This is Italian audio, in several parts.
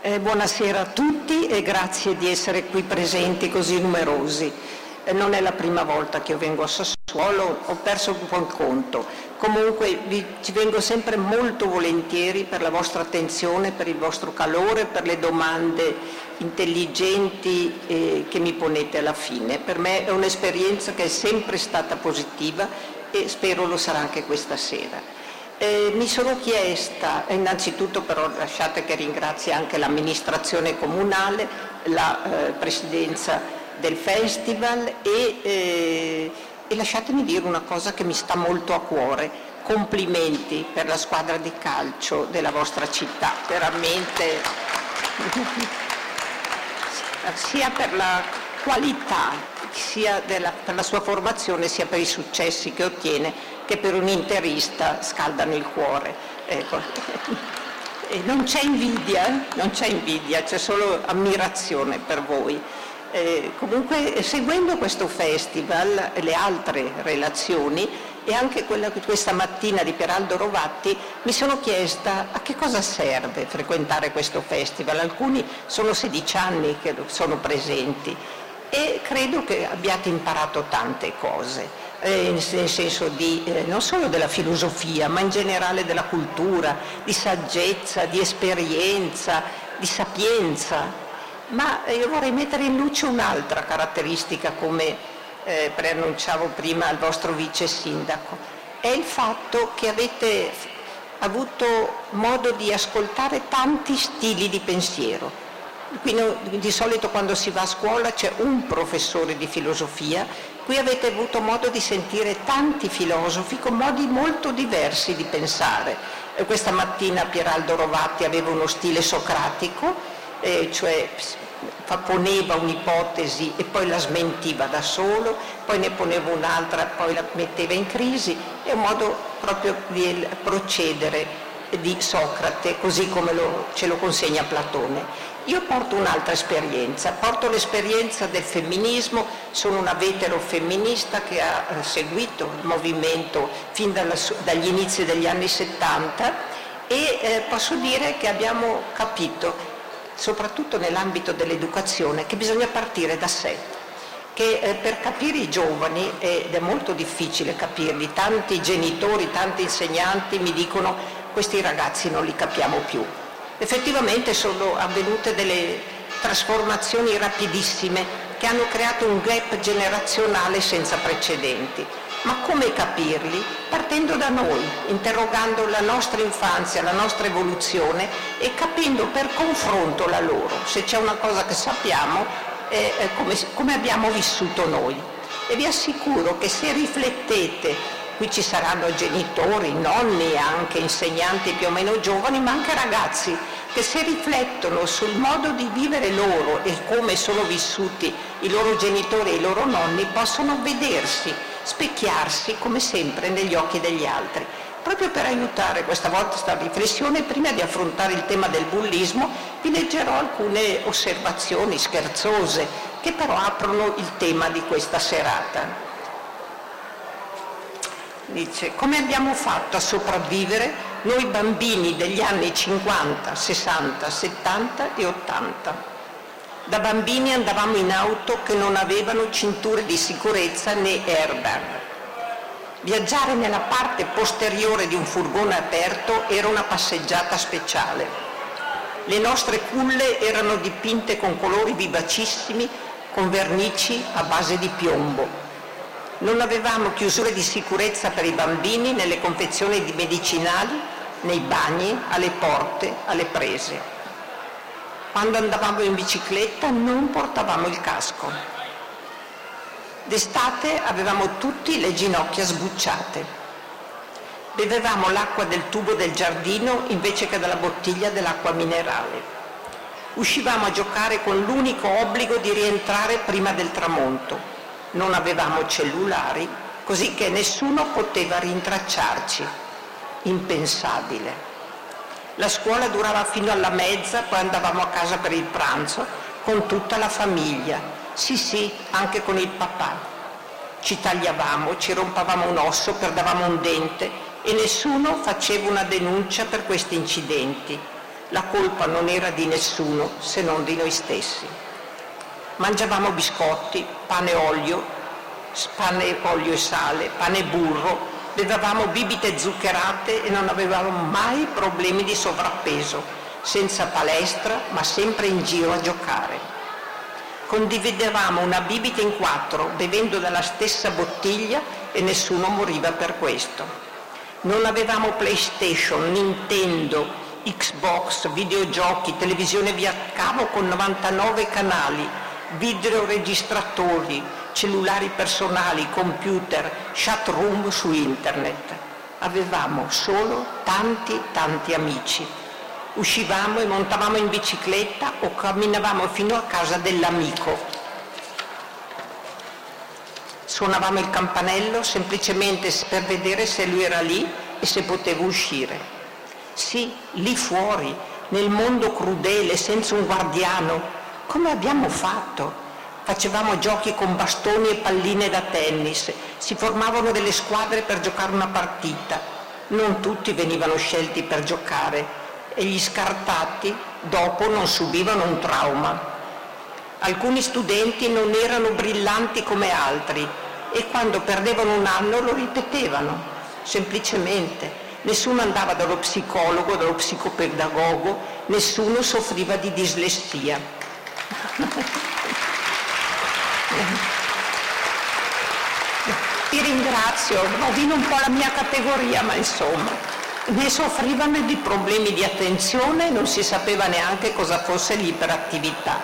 Eh, buonasera a tutti e grazie di essere qui presenti così numerosi. Eh, non è la prima volta che io vengo a Sassuolo, ho perso un po' il conto. Comunque vi, ci vengo sempre molto volentieri per la vostra attenzione, per il vostro calore, per le domande intelligenti eh, che mi ponete alla fine. Per me è un'esperienza che è sempre stata positiva e spero lo sarà anche questa sera. Eh, mi sono chiesta, innanzitutto però lasciate che ringrazi anche l'amministrazione comunale, la eh, presidenza del festival e, eh, e lasciatemi dire una cosa che mi sta molto a cuore. Complimenti per la squadra di calcio della vostra città, veramente sia per la qualità, sia della, per la sua formazione, sia per i successi che ottiene che per un interista scaldano il cuore. Ecco. Non c'è invidia, non c'è invidia, c'è solo ammirazione per voi. Eh, comunque seguendo questo festival, le altre relazioni e anche quella questa mattina di Peraldo Rovatti mi sono chiesta a che cosa serve frequentare questo festival. Alcuni sono 16 anni che sono presenti e credo che abbiate imparato tante cose eh, nel senso di, eh, non solo della filosofia, ma in generale della cultura, di saggezza, di esperienza, di sapienza. Ma io vorrei mettere in luce un'altra caratteristica, come eh, preannunciavo prima al vostro vice sindaco, è il fatto che avete avuto modo di ascoltare tanti stili di pensiero. Quindi, di solito quando si va a scuola c'è un professore di filosofia Qui avete avuto modo di sentire tanti filosofi con modi molto diversi di pensare. E questa mattina Pieraldo Rovatti aveva uno stile socratico, eh, cioè poneva un'ipotesi e poi la smentiva da solo, poi ne poneva un'altra, poi la metteva in crisi, è un modo proprio di procedere di Socrate, così come lo, ce lo consegna Platone. Io porto un'altra esperienza, porto l'esperienza del femminismo, sono una vetero femminista che ha eh, seguito il movimento fin dalla, dagli inizi degli anni 70 e eh, posso dire che abbiamo capito, soprattutto nell'ambito dell'educazione, che bisogna partire da sé, che eh, per capire i giovani, ed è molto difficile capirli, tanti genitori, tanti insegnanti mi dicono questi ragazzi non li capiamo più, Effettivamente sono avvenute delle trasformazioni rapidissime che hanno creato un gap generazionale senza precedenti. Ma come capirli? Partendo da noi, interrogando la nostra infanzia, la nostra evoluzione e capendo per confronto la loro. Se c'è una cosa che sappiamo è come, come abbiamo vissuto noi. E vi assicuro che se riflettete qui ci saranno genitori, nonni, anche insegnanti più o meno giovani, ma anche ragazzi che se riflettono sul modo di vivere loro e come sono vissuti i loro genitori e i loro nonni, possono vedersi, specchiarsi come sempre negli occhi degli altri. Proprio per aiutare questa volta questa riflessione, prima di affrontare il tema del bullismo, vi leggerò alcune osservazioni scherzose che però aprono il tema di questa serata. Dice, come abbiamo fatto a sopravvivere noi bambini degli anni 50, 60, 70 e 80? Da bambini andavamo in auto che non avevano cinture di sicurezza né airbag. Viaggiare nella parte posteriore di un furgone aperto era una passeggiata speciale. Le nostre culle erano dipinte con colori vivacissimi, con vernici a base di piombo non avevamo chiusure di sicurezza per i bambini nelle confezioni di medicinali, nei bagni, alle porte, alle prese. Quando andavamo in bicicletta non portavamo il casco. D'estate avevamo tutti le ginocchia sbucciate. Bevevamo l'acqua del tubo del giardino invece che dalla bottiglia dell'acqua minerale. Uscivamo a giocare con l'unico obbligo di rientrare prima del tramonto non avevamo cellulari, così che nessuno poteva rintracciarci. Impensabile. La scuola durava fino alla mezza, poi andavamo a casa per il pranzo con tutta la famiglia. Sì, sì, anche con il papà. Ci tagliavamo, ci rompavamo un osso, perdavamo un dente e nessuno faceva una denuncia per questi incidenti. la colpa non era di nessuno se non di noi stessi. Mangiavamo biscotti, pane e olio, pane, olio e sale, pane e burro, bevevamo bibite zuccherate e non avevamo mai problemi di sovrappeso, senza palestra ma sempre in giro a giocare. Condividevamo una bibita in quattro, bevendo dalla stessa bottiglia e nessuno moriva per questo. Non avevamo PlayStation, Nintendo, Xbox, videogiochi, televisione via cavo con 99 canali, videoregistratori, cellulari personali, computer, chat room su internet. Avevamo solo tanti tanti amici uscivamo e montavamo in bicicletta o camminavamo fino a casa dell'amico. Suonavamo il campanello semplicemente per vedere se lui era lì e se potevo uscire. Sì, lì fuori, nel mondo crudele, senza un guardiano. Come abbiamo fatto? Facevamo giochi con bastoni e palline da tennis, si formavano delle squadre per giocare una partita. Non tutti venivano scelti per giocare, e gli scartati dopo non subivano un trauma. Alcuni studenti non erano brillanti come altri e quando perdevano un anno lo ripetevano, semplicemente. Nessuno andava dallo psicologo, dallo psicopedagogo, nessuno soffriva di dislessia. Ti ringrazio, rovino un po' la mia categoria, ma insomma ne soffrivano di problemi di attenzione e non si sapeva neanche cosa fosse l'iperattività.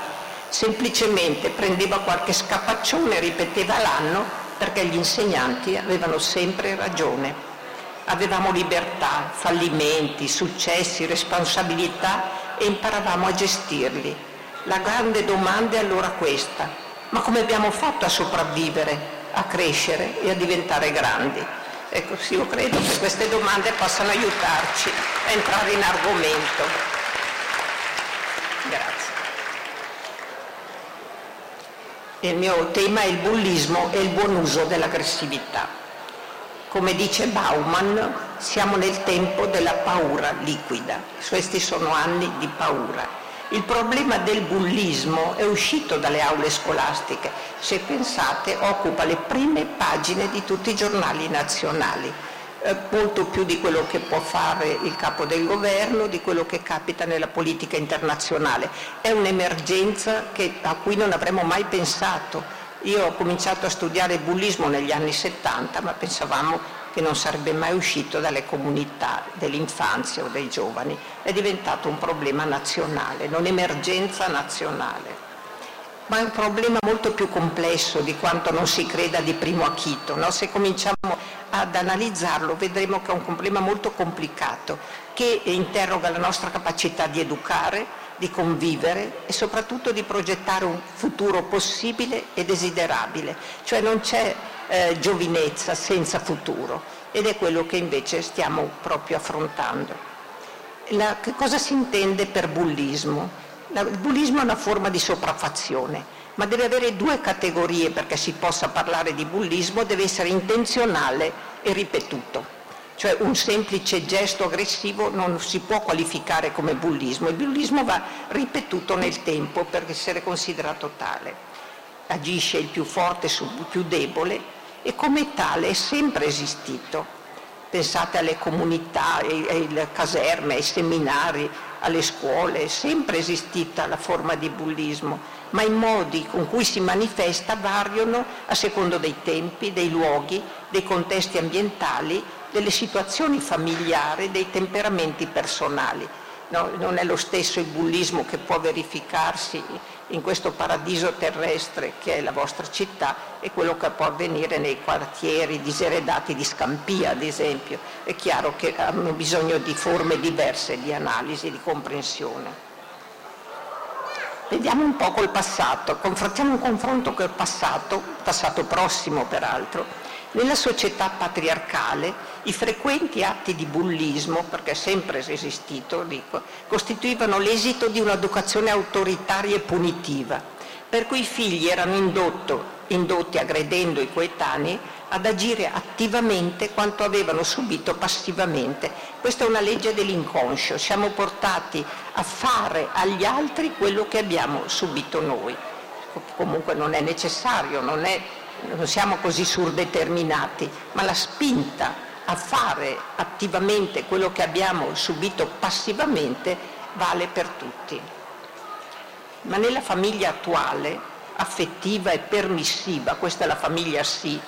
Semplicemente prendeva qualche scapaccione e ripeteva l'anno perché gli insegnanti avevano sempre ragione. Avevamo libertà, fallimenti, successi, responsabilità e imparavamo a gestirli. La grande domanda è allora questa, ma come abbiamo fatto a sopravvivere, a crescere e a diventare grandi? Ecco, sì, io credo che queste domande possano aiutarci a entrare in argomento. Grazie. Il mio tema è il bullismo e il buon uso dell'aggressività. Come dice Bauman, siamo nel tempo della paura liquida. Questi sono anni di paura il problema del bullismo è uscito dalle aule scolastiche, se pensate occupa le prime pagine di tutti i giornali nazionali, eh, molto più di quello che può fare il capo del governo, di quello che capita nella politica internazionale. È un'emergenza a cui non avremmo mai pensato. Io ho cominciato a studiare bullismo negli anni 70, ma pensavamo che non sarebbe mai uscito dalle comunità dell'infanzia o dei giovani, è diventato un problema nazionale, non emergenza nazionale. Ma è un problema molto più complesso di quanto non si creda di primo acchito. No? Se cominciamo ad analizzarlo vedremo che è un problema molto complicato che interroga la nostra capacità di educare, di convivere e soprattutto di progettare un futuro possibile e desiderabile. Cioè non c'è eh, giovinezza senza futuro ed è quello che invece stiamo proprio affrontando. La, cosa si intende per bullismo? La, il bullismo è una forma di sopraffazione, ma deve avere due categorie perché si possa parlare di bullismo, deve essere intenzionale e ripetuto. Cioè un semplice gesto aggressivo non si può qualificare come bullismo, il bullismo va ripetuto nel tempo per essere considerato tale. Agisce il più forte sul più debole e come tale è sempre esistito. Pensate alle comunità, alle caserme, ai seminari, alle scuole, è sempre esistita la forma di bullismo, ma i modi con cui si manifesta variano a secondo dei tempi, dei luoghi, dei contesti ambientali, delle situazioni familiari, dei temperamenti personali. No, non è lo stesso il bullismo che può verificarsi in questo paradiso terrestre che è la vostra città e quello che può avvenire nei quartieri diseredati di Scampia, ad esempio. È chiaro che hanno bisogno di forme diverse di analisi, di comprensione. Vediamo un po' col passato, facciamo un confronto col passato, passato prossimo peraltro. Nella società patriarcale i frequenti atti di bullismo, perché è sempre esistito, dico, costituivano l'esito di un'educazione autoritaria e punitiva, per cui i figli erano indotto, indotti, aggredendo i coetanei, ad agire attivamente quanto avevano subito passivamente. Questa è una legge dell'inconscio, siamo portati a fare agli altri quello che abbiamo subito noi. Comunque non è necessario, non, è, non siamo così surdeterminati, ma la spinta a fare attivamente quello che abbiamo subito passivamente vale per tutti. Ma nella famiglia attuale, affettiva e permissiva, questa è la famiglia sì,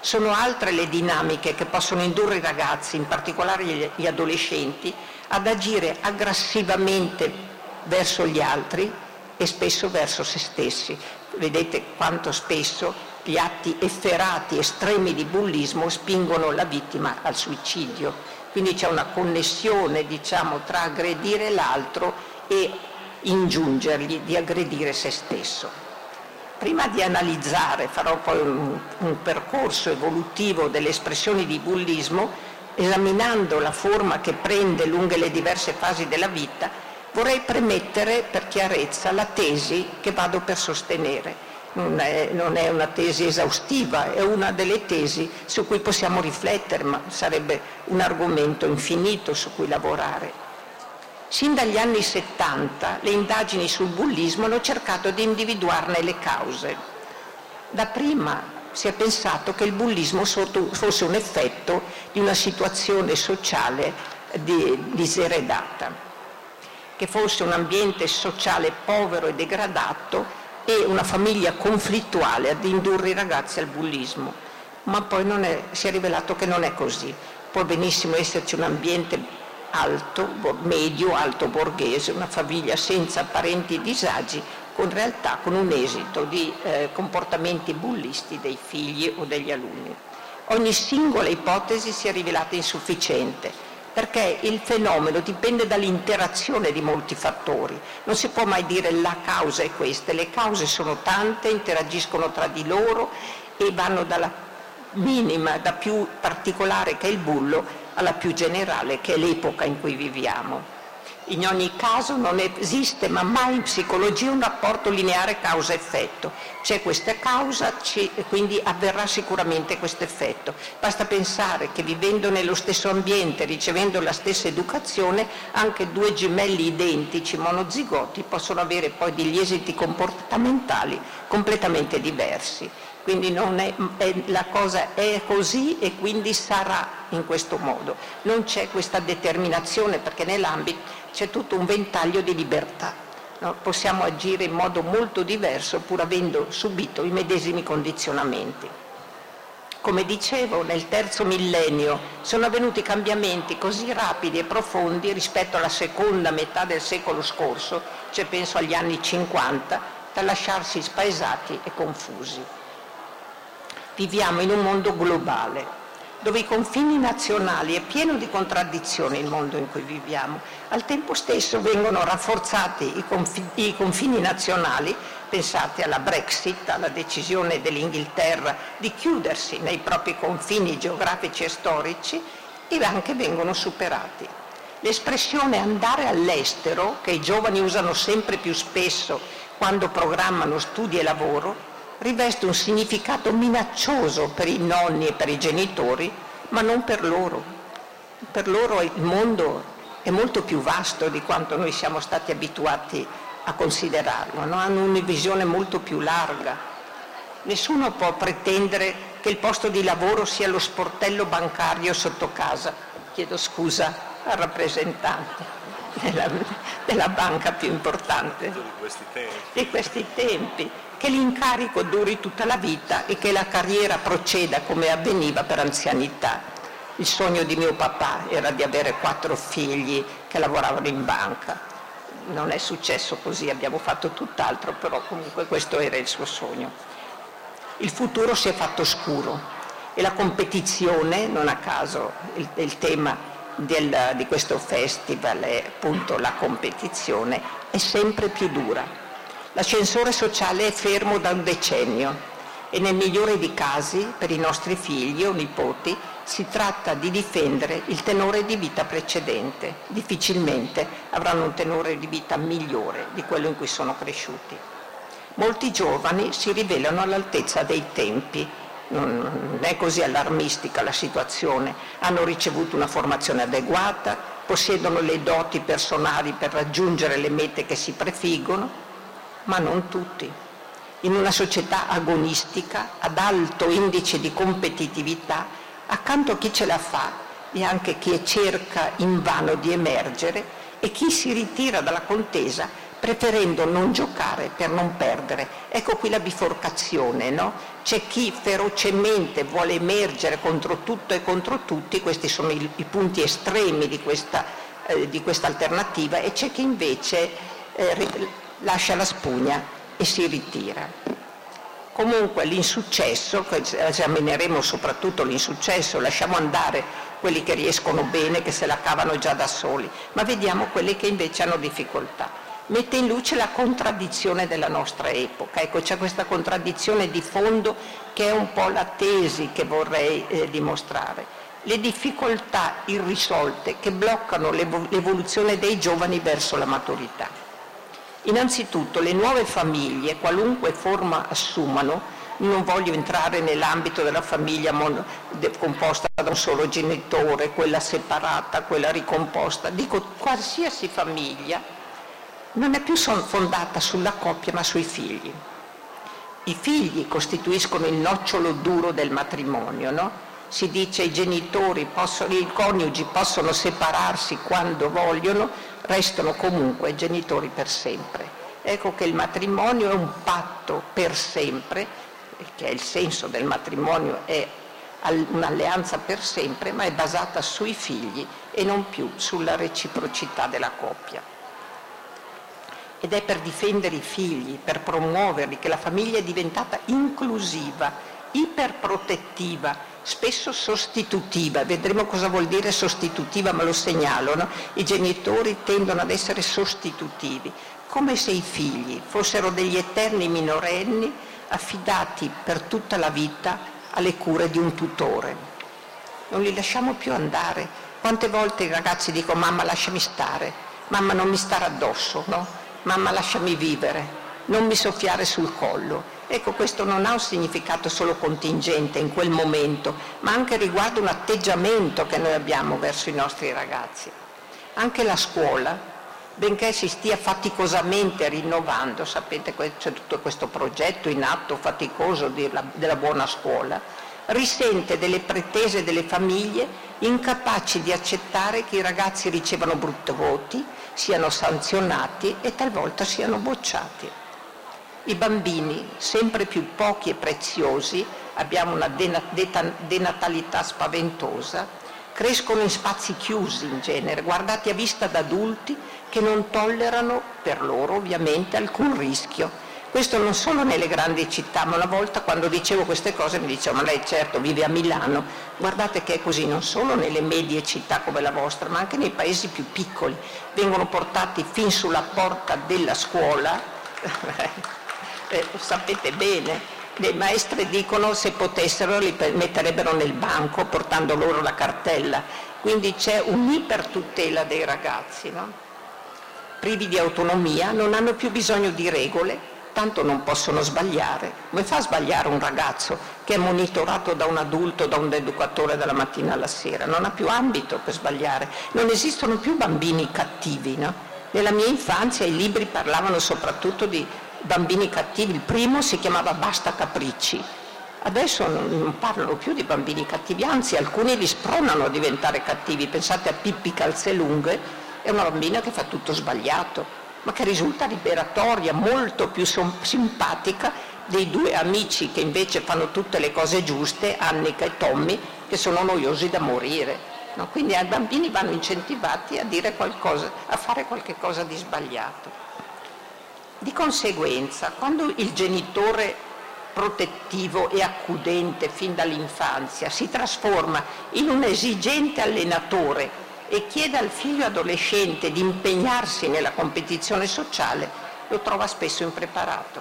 sono altre le dinamiche che possono indurre i ragazzi, in particolare gli adolescenti, ad agire aggressivamente verso gli altri e spesso verso se stessi. Vedete quanto spesso gli atti efferati, estremi di bullismo spingono la vittima al suicidio. Quindi c'è una connessione diciamo, tra aggredire l'altro e ingiungergli di aggredire se stesso. Prima di analizzare, farò poi un, un percorso evolutivo delle espressioni di bullismo, esaminando la forma che prende lungo le diverse fasi della vita, vorrei premettere per chiarezza la tesi che vado per sostenere. Non è, non è, una tesi esaustiva, è una delle tesi su cui possiamo riflettere, ma sarebbe un argomento infinito su cui lavorare. Sin dagli anni 70 le indagini sul bullismo hanno cercato di individuarne le cause. Da prima si è pensato che il bullismo fosse un effetto di una situazione sociale diseredata, che fosse un ambiente sociale povero e degradato e una famiglia conflittuale ad indurre i ragazzi al bullismo. Ma poi è, si è rivelato che non è così. Può benissimo esserci un ambiente alto, medio, alto borghese, una famiglia senza parenti disagi, con realtà con un esito di eh, comportamenti bullisti dei figli o degli alunni. Ogni singola ipotesi si è rivelata insufficiente perché il fenomeno dipende dall'interazione di molti fattori. Non si può mai dire la causa è questa, le cause sono tante, interagiscono tra di loro e vanno dalla minima, da più particolare che è il bullo, alla più generale che è l'epoca in cui viviamo. In ogni caso non esiste ma mai in psicologia un rapporto lineare causa-effetto. C'è questa causa e quindi avverrà sicuramente questo effetto. Basta pensare che vivendo nello stesso ambiente, ricevendo la stessa educazione, anche due gemelli identici, monozigoti, possono avere poi degli esiti comportamentali completamente diversi. Quindi è, è, la cosa è così e quindi sarà in questo modo. Non c'è questa determinazione perché nell'ambito c'è tutto un ventaglio di libertà. No? Possiamo agire in modo molto diverso pur avendo subito i medesimi condizionamenti. Come dicevo, nel terzo millennio sono avvenuti cambiamenti così rapidi e profondi rispetto alla seconda metà del secolo scorso, cioè penso agli anni 50, da lasciarsi spaesati e confusi. Viviamo in un mondo globale, dove i confini nazionali è pieno di contraddizioni il mondo in cui viviamo. Al tempo stesso vengono rafforzati i confini, i confini nazionali, pensate alla Brexit, alla decisione dell'Inghilterra di chiudersi nei propri confini geografici e storici, e anche vengono superati. L'espressione andare all'estero, che i giovani usano sempre più spesso quando programmano studi e lavoro, riveste un significato minaccioso per i nonni e per i genitori, ma non per loro. Per loro il mondo è molto più vasto di quanto noi siamo stati abituati a considerarlo, no? hanno una visione molto più larga. Nessuno può pretendere che il posto di lavoro sia lo sportello bancario sotto casa. Chiedo scusa al rappresentante della, della banca più importante di questi tempi. Di questi tempi che l'incarico duri tutta la vita e che la carriera proceda come avveniva per anzianità. Il sogno di mio papà era di avere quattro figli che lavoravano in banca. Non è successo così, abbiamo fatto tutt'altro, però comunque questo era il suo sogno. Il futuro si è fatto scuro e la competizione, non a caso il, il tema del, di questo festival è appunto la competizione, è sempre più dura L'ascensore sociale è fermo da un decennio e nel migliore dei casi, per i nostri figli o nipoti, si tratta di difendere il tenore di vita precedente. Difficilmente avranno un tenore di vita migliore di quello in cui sono cresciuti. Molti giovani si rivelano all'altezza dei tempi non è così allarmistica la situazione, hanno ricevuto una formazione adeguata, possiedono le doti personali per raggiungere le mete che si prefiggono, ma non tutti. In una società agonistica, ad alto indice di competitività, accanto a chi ce la fa e anche chi cerca invano di emergere e chi si ritira dalla contesa preferendo non giocare per non perdere. Ecco qui la biforcazione, no? C'è chi ferocemente vuole emergere contro tutto e contro tutti, questi sono i, i punti estremi di questa, eh, di questa, alternativa, e c'è chi invece eh, lascia la spugna e si ritira. Comunque l'insuccesso, esamineremo soprattutto l'insuccesso, lasciamo andare quelli che riescono bene, che se la cavano già da soli, ma vediamo quelli che invece hanno difficoltà mette in luce la contraddizione della nostra epoca. Ecco, c'è questa contraddizione di fondo che è un po' la tesi che vorrei eh, dimostrare. Le difficoltà irrisolte che bloccano l'evoluzione dei giovani verso la maturità. Innanzitutto le nuove famiglie, qualunque forma assumano, non voglio entrare nell'ambito della famiglia composta da un solo genitore, quella separata, quella ricomposta, dico qualsiasi famiglia non è più fondata sulla coppia ma sui figli. I figli costituiscono il nocciolo duro del matrimonio, no? Si dice i genitori, possono, i coniugi possono separarsi quando vogliono, restano comunque genitori per sempre. Ecco che il matrimonio è un patto per sempre, che è il senso del matrimonio, è un'alleanza per sempre, ma è basata sui figli e non più sulla reciprocità della coppia ed è per difendere i figli, per promuoverli, che la famiglia è diventata inclusiva, iperprotettiva, spesso sostitutiva. Vedremo cosa vuol dire sostitutiva, ma lo segnalo. No? I genitori tendono ad essere sostitutivi, come se i figli fossero degli eterni minorenni affidati per tutta la vita alle cure di un tutore. Non li lasciamo più andare. Quante volte i ragazzi dicono mamma lasciami stare, mamma non mi stare addosso, no? mamma lasciami vivere, non mi soffiare sul collo. Ecco, questo non ha un significato solo contingente in quel momento, ma anche riguarda un atteggiamento che noi abbiamo verso i nostri ragazzi. Anche la scuola, benché si stia faticosamente rinnovando, sapete c'è tutto questo progetto in atto faticoso della, buona scuola, risente delle pretese delle famiglie incapaci di accettare che i ragazzi ricevano brutti voti, siano sanzionati e talvolta siano bocciati. I bambini, sempre più pochi e preziosi, abbiamo una denatalità spaventosa, crescono in spazi chiusi in genere, guardati a vista da adulti che non tollerano, per loro ovviamente, alcun rischio questo non solo nelle grandi città, ma una volta quando dicevo queste cose mi diceva ma lei certo vive a Milano, guardate che è così non solo nelle medie città come la vostra, ma anche nei paesi più piccoli. Vengono portati fin sulla porta della scuola, eh, sapete bene, le maestre dicono se potessero li metterebbero nel banco portando loro la cartella, quindi c'è un'ipertutela dei ragazzi, no? privi di autonomia, non hanno più bisogno di regole, tanto non possono sbagliare. Come fa a sbagliare un ragazzo che è monitorato da un adulto, da un educatore dalla mattina alla sera? Non ha più ambito per sbagliare. Non esistono più bambini cattivi. No? Nella mia infanzia i libri parlavano soprattutto di bambini cattivi. Il primo si chiamava Basta Capricci. Adesso non parlano più di bambini cattivi, anzi alcuni li spronano a diventare cattivi. Pensate a Pippi Calzelunghe, è una bambina che fa tutto sbagliato ma che risulta liberatoria, molto più simpatica dei due amici che invece fanno tutte le cose giuste, Annika e Tommy, che sono noiosi da morire. No? Quindi ai bambini vanno incentivati a, dire qualcosa, a fare qualche cosa di sbagliato. Di conseguenza, quando il genitore protettivo e accudente fin dall'infanzia si trasforma in un esigente allenatore e chiede al figlio adolescente di impegnarsi nella competizione sociale, lo trova spesso impreparato,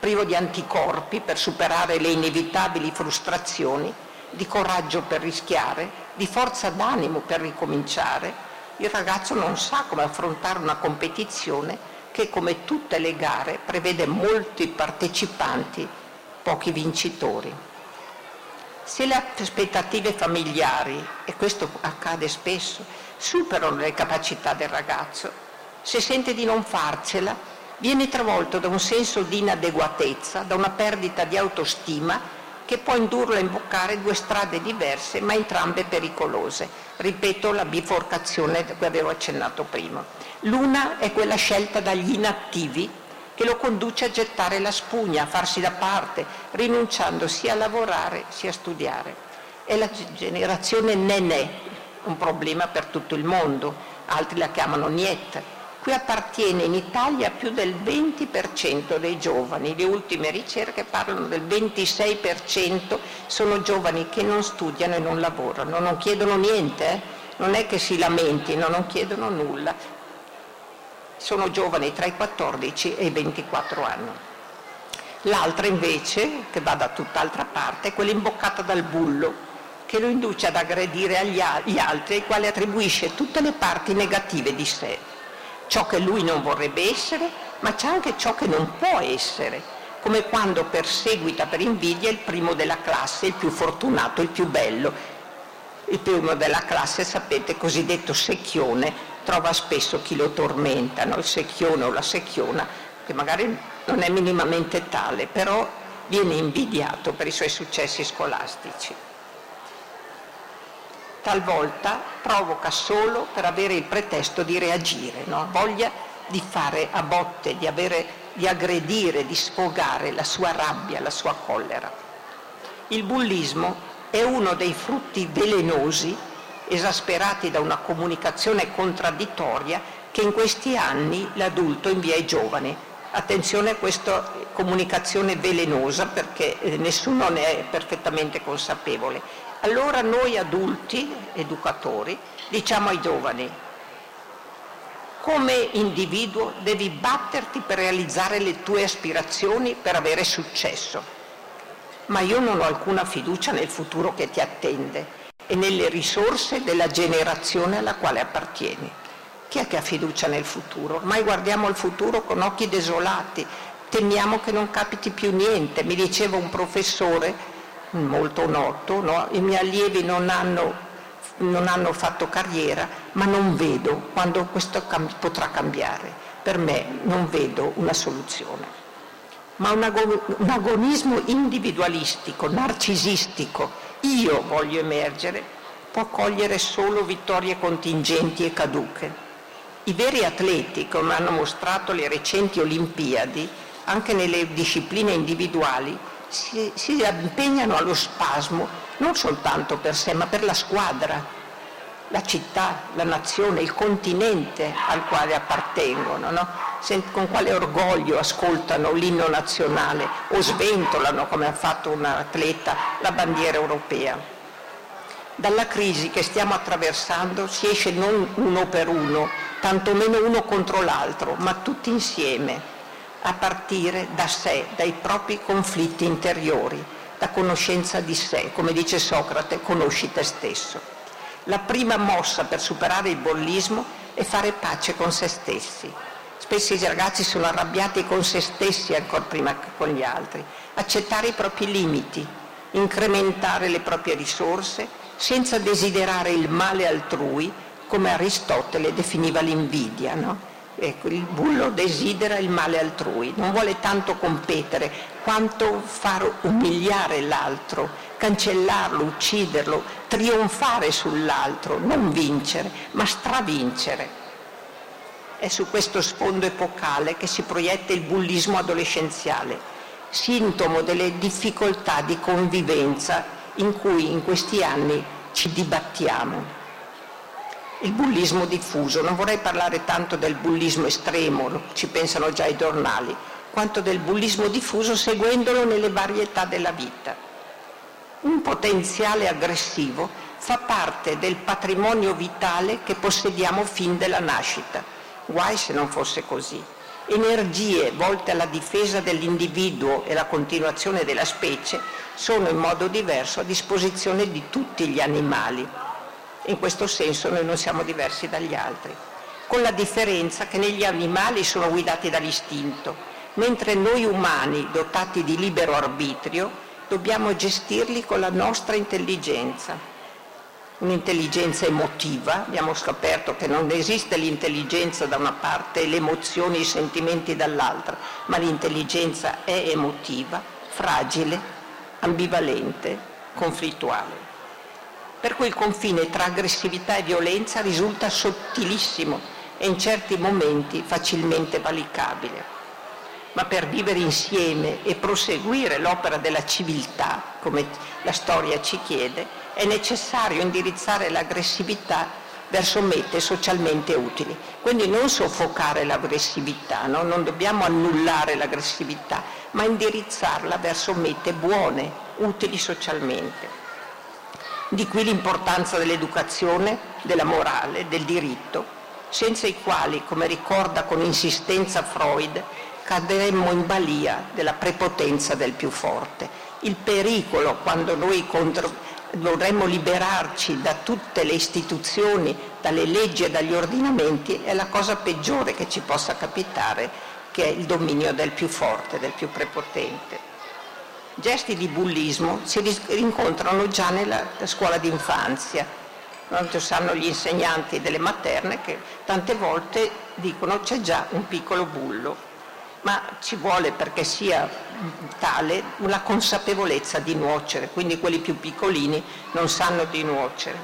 privo di anticorpi per superare le inevitabili frustrazioni, di coraggio per rischiare, di forza d'animo per ricominciare. Il ragazzo non sa come affrontare una competizione che, come tutte le gare, prevede molti partecipanti, pochi vincitori. Se le aspettative familiari, e questo accade spesso, superano le capacità del ragazzo, se sente di non farcela, viene travolto da un senso di inadeguatezza, da una perdita di autostima che può indurlo a imboccare due strade diverse ma entrambe pericolose. Ripeto la biforcazione a cui avevo accennato prima. L'una è quella scelta dagli inattivi che lo conduce a gettare la spugna, a farsi da parte, rinunciando sia a lavorare sia a studiare. È la generazione nenè, un problema per tutto il mondo, altri la chiamano niet. Qui appartiene in Italia più del 20% dei giovani, le ultime ricerche parlano del 26% sono giovani che non studiano e non lavorano, non chiedono niente, eh? non è che si lamentino, non chiedono nulla, sono giovani tra i 14 e i 24 anni. L'altra invece, che va da tutt'altra parte, è quella imboccata dal bullo, che lo induce ad aggredire agli altri ai quali attribuisce tutte le parti negative di sé, ciò che lui non vorrebbe essere, ma c'è anche ciò che non può essere, come quando perseguita per invidia il primo della classe, il più fortunato, il più bello. Il primo della classe, sapete, cosiddetto secchione, trova spesso chi lo tormenta, no? il secchione o la secchiona, che magari non è minimamente tale, però viene invidiato per i suoi successi scolastici. Talvolta provoca solo per avere il pretesto di reagire, no? voglia di fare a botte, di, avere, di aggredire, di sfogare la sua rabbia, la sua collera. Il bullismo è uno dei frutti velenosi esasperati da una comunicazione contraddittoria che in questi anni l'adulto invia ai giovani. Attenzione a questa comunicazione velenosa perché eh, nessuno ne è perfettamente consapevole. Allora noi adulti, educatori, diciamo ai giovani, come individuo devi batterti per realizzare le tue aspirazioni per avere successo, ma io non ho alcuna fiducia nel futuro che ti attende e nelle risorse della generazione alla quale appartieni. Chi è che ha fiducia nel futuro? Ormai guardiamo il futuro con occhi desolati, temiamo che non capiti più niente. Mi diceva un professore molto noto, no? i miei allievi non hanno, non hanno, fatto carriera, ma non vedo quando questo cam- potrà cambiare. Per me non vedo una soluzione. Ma un, ag- un agonismo individualistico, narcisistico, io voglio emergere, può cogliere solo vittorie contingenti e caduche. I veri atleti, come hanno mostrato le recenti Olimpiadi, anche nelle discipline individuali, si, si impegnano allo spasmo non soltanto per sé, ma per la squadra, la città, la nazione, il continente al quale appartengono, no? con quale orgoglio ascoltano l'inno nazionale o sventolano, come ha fatto un atleta, la bandiera europea. Dalla crisi che stiamo attraversando si esce non uno per uno, tantomeno uno contro l'altro, ma tutti insieme, a partire da sé, dai propri conflitti interiori, da conoscenza di sé, come dice Socrate, conosci te stesso. La prima mossa per superare il bollismo è fare pace con se stessi. Spesso i ragazzi sono arrabbiati con se stessi ancora prima che con gli altri. Accettare i propri limiti, incrementare le proprie risorse senza desiderare il male altrui, come Aristotele definiva l'invidia. No? Ecco, il bullo desidera il male altrui, non vuole tanto competere quanto far umiliare l'altro, cancellarlo, ucciderlo, trionfare sull'altro, non vincere, ma stravincere. È su questo sfondo epocale che si proietta il bullismo adolescenziale, sintomo delle difficoltà di convivenza in cui in questi anni ci dibattiamo il bullismo diffuso. Non vorrei parlare tanto del bullismo estremo, ci pensano già i giornali, quanto del bullismo diffuso seguendolo nelle varietà della vita. Un potenziale aggressivo fa parte del patrimonio vitale che possediamo fin dalla nascita. Guai se non fosse così. Energie volte alla difesa dell'individuo e alla continuazione della specie sono in modo diverso a disposizione di tutti gli animali, in questo senso noi non siamo diversi dagli altri, con la differenza che negli animali sono guidati dall'istinto, mentre noi umani, dotati di libero arbitrio, dobbiamo gestirli con la nostra intelligenza, un'intelligenza emotiva, abbiamo scoperto che non esiste l'intelligenza da una parte e le emozioni e i sentimenti dall'altra, ma l'intelligenza è emotiva, fragile, ambivalente, conflittuale. Per cui il confine tra aggressività e violenza risulta sottilissimo e in certi momenti facilmente valicabile. Ma per vivere insieme e proseguire l'opera della civiltà, come la storia ci chiede, è necessario indirizzare l'aggressività verso mete socialmente utili. Quindi non soffocare l'aggressività, no? non dobbiamo annullare l'aggressività, ma indirizzarla verso mete buone, utili socialmente. Di qui l'importanza dell'educazione, della morale, del diritto, senza i quali, come ricorda con insistenza Freud, cadremmo in balia della prepotenza del più forte. Il pericolo quando noi contro, dovremmo liberarci da tutte le istituzioni, dalle leggi e dagli ordinamenti, è la cosa peggiore che ci possa capitare, che è il dominio del più forte, del più prepotente. Gesti di bullismo si rincontrano già nella scuola d'infanzia. Non sanno gli insegnanti delle materne che tante volte dicono c'è già un piccolo bullo, ma ci vuole perché sia tale una consapevolezza di nuocere, quindi quelli più piccolini non sanno di nuocere.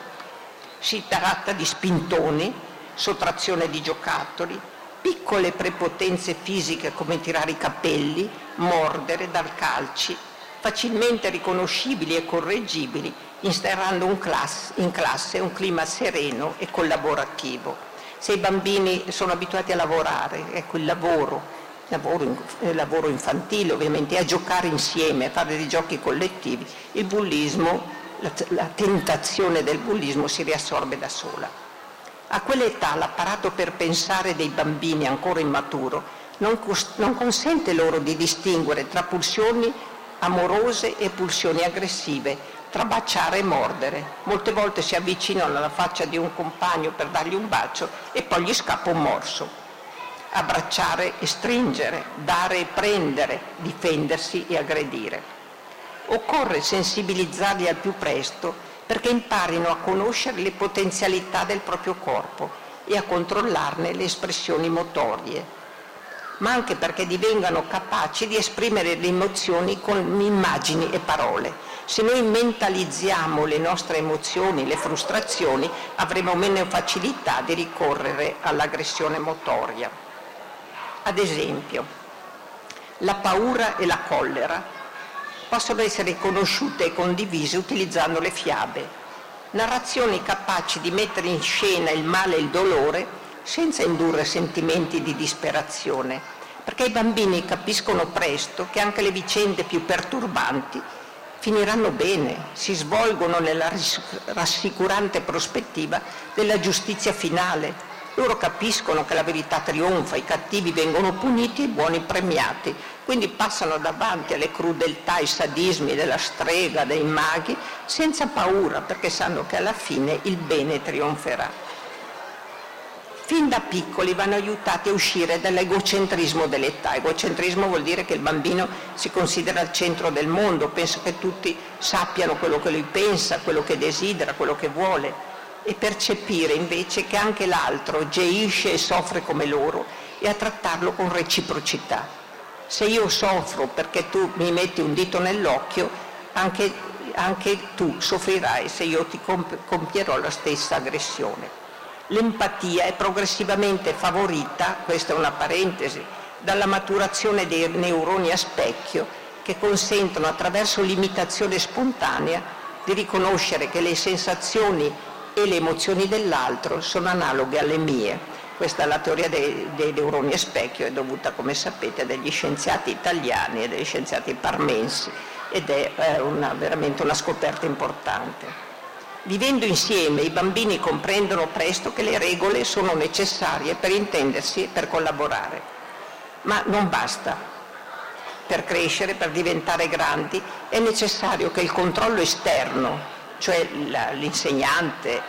Si tratta di spintoni, sottrazione di giocattoli, piccole prepotenze fisiche come tirare i capelli, mordere, dar calci, facilmente riconoscibili e correggibili, instaurando un class, in classe un clima sereno e collaborativo. Se i bambini sono abituati a lavorare, ecco il lavoro, lavoro, eh, lavoro infantile ovviamente, a giocare insieme, a fare dei giochi collettivi, il bullismo, la, la tentazione del bullismo si riassorbe da sola. A quell'età l'apparato per pensare dei bambini ancora immaturo non, non consente loro di distinguere tra pulsioni amorose e pulsioni aggressive, tra baciare e mordere. Molte volte si avvicinano alla faccia di un compagno per dargli un bacio e poi gli scappa un morso. Abbracciare e stringere, dare e prendere, difendersi e aggredire. Occorre sensibilizzarli al più presto perché imparino a conoscere le potenzialità del proprio corpo e a controllarne le espressioni motorie ma anche perché divengano capaci di esprimere le emozioni con immagini e parole. Se noi mentalizziamo le nostre emozioni, le frustrazioni, avremo meno facilità di ricorrere all'aggressione motoria. Ad esempio, la paura e la collera possono essere conosciute e condivise utilizzando le fiabe, narrazioni capaci di mettere in scena il male e il dolore senza indurre sentimenti di disperazione, perché i bambini capiscono presto che anche le vicende più perturbanti finiranno bene, si svolgono nella rassicurante prospettiva della giustizia finale. Loro capiscono che la verità trionfa, i cattivi vengono puniti e i buoni premiati, quindi passano davanti alle crudeltà e sadismi della strega, dei maghi, senza paura, perché sanno che alla fine il bene trionferà fin da piccoli vanno aiutati a uscire dall'egocentrismo dell'età. Egocentrismo vuol dire che il bambino si considera al centro del mondo, pensa che tutti sappiano quello che lui pensa, quello che desidera, quello che vuole e percepire invece che anche l'altro geisce e soffre come loro e a trattarlo con reciprocità. Se io soffro perché tu mi metti un dito nell'occhio, anche, anche tu soffrirai se io ti compierò la stessa aggressione. L'empatia è progressivamente favorita, questa è una parentesi, dalla maturazione dei neuroni a specchio che consentono attraverso l'imitazione spontanea di riconoscere che le sensazioni e le emozioni dell'altro sono analoghe alle mie. Questa è la teoria dei, dei neuroni a specchio, è dovuta, come sapete, a degli scienziati italiani e degli scienziati parmensi ed è eh, una, veramente una scoperta importante. Vivendo insieme i bambini comprendono presto che le regole sono necessarie per intendersi e per collaborare. Ma non basta. Per crescere, per diventare grandi, è necessario che il controllo esterno, cioè l'insegnante,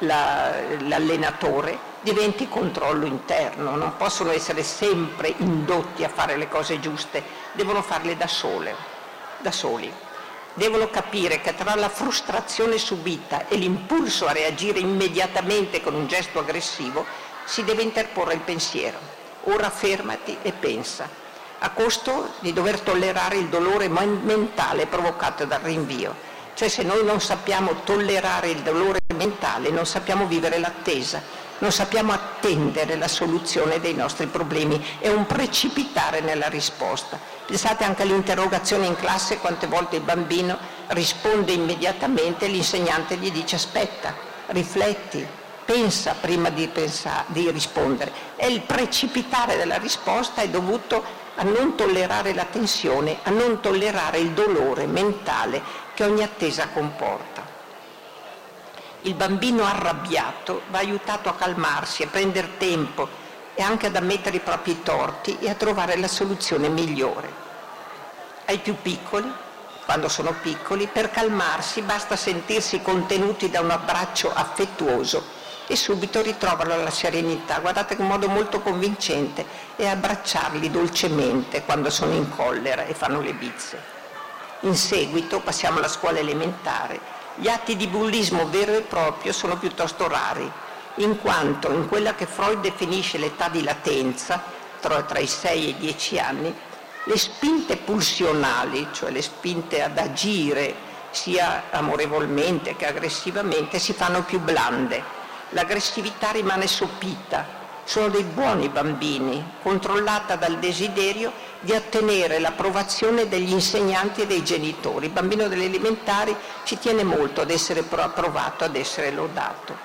l'allenatore, diventi controllo interno. Non possono essere sempre indotti a fare le cose giuste, devono farle da sole, da soli. Devono capire che tra la frustrazione subita e l'impulso a reagire immediatamente con un gesto aggressivo si deve interporre il pensiero. Ora fermati e pensa, a costo di dover tollerare il dolore mentale provocato dal rinvio. Cioè se noi non sappiamo tollerare il dolore mentale, non sappiamo vivere l'attesa, non sappiamo attendere la soluzione dei nostri problemi, è un precipitare nella risposta. Pensate anche all'interrogazione in classe, quante volte il bambino risponde immediatamente e l'insegnante gli dice aspetta, rifletti, pensa prima di, pensare, di rispondere. E il precipitare della risposta è dovuto a non tollerare la tensione, a non tollerare il dolore mentale che ogni attesa comporta. Il bambino arrabbiato va aiutato a calmarsi, a prendere tempo e anche ad ammettere i propri torti e a trovare la soluzione migliore. Ai più piccoli, quando sono piccoli, per calmarsi basta sentirsi contenuti da un abbraccio affettuoso e subito ritrovano la serenità. Guardate che modo molto convincente è abbracciarli dolcemente quando sono in collera e fanno le bizze. In seguito passiamo alla scuola elementare gli atti di bullismo vero e proprio sono piuttosto rari, in quanto in quella che Freud definisce l'età di latenza, tra, tra i 6 e i 10 anni, le spinte pulsionali, cioè le spinte ad agire sia amorevolmente che aggressivamente, si fanno più blande. L'aggressività rimane sopita, sono dei buoni bambini, controllata dal desiderio di ottenere l'approvazione degli insegnanti e dei genitori. Il bambino delle elementari ci tiene molto ad essere approvato, ad essere lodato.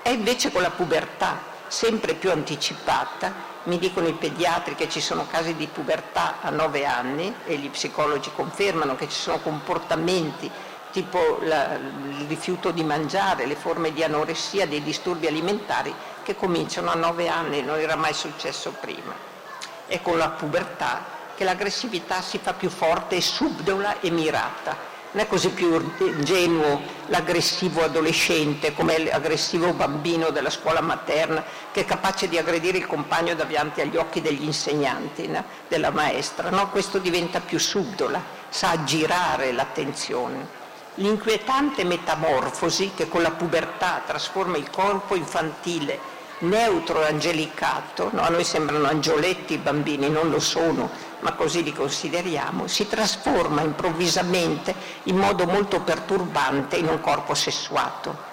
È invece con la pubertà, sempre più anticipata, mi dicono i pediatri che ci sono casi di pubertà a 9 anni e gli psicologi confermano che ci sono comportamenti tipo la, il rifiuto di mangiare, le forme di anoressia, dei disturbi alimentari che cominciano a 9 anni, non era mai successo prima. È con la pubertà che l'aggressività si fa più forte subdola e mirata. Non è così più ingenuo l'aggressivo adolescente come l'aggressivo bambino della scuola materna che è capace di aggredire il compagno davanti agli occhi degli insegnanti, no? della maestra. No, questo diventa più subdola, sa aggirare l'attenzione. L'inquietante metamorfosi che con la pubertà trasforma il corpo infantile neutro e angelicato, no? a noi sembrano angioletti i bambini, non lo sono, ma così li consideriamo, si trasforma improvvisamente in modo molto perturbante in un corpo sessuato.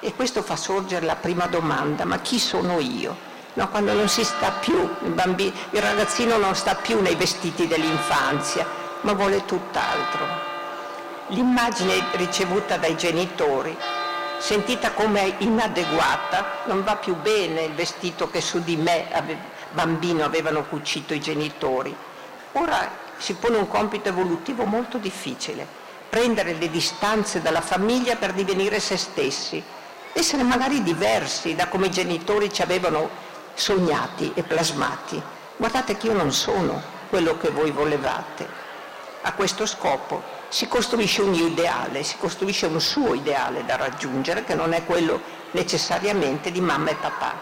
E questo fa sorgere la prima domanda, ma chi sono io? No, quando non si sta più, il, bambino, il ragazzino non sta più nei vestiti dell'infanzia, ma vuole tutt'altro. L'immagine ricevuta dai genitori sentita come inadeguata, non va più bene il vestito che su di me bambino avevano cucito i genitori. Ora si pone un compito evolutivo molto difficile, prendere le distanze dalla famiglia per divenire se stessi, essere magari diversi da come i genitori ci avevano sognati e plasmati. Guardate che io non sono quello che voi volevate. A questo scopo si costruisce un ideale, si costruisce un suo ideale da raggiungere che non è quello necessariamente di mamma e papà,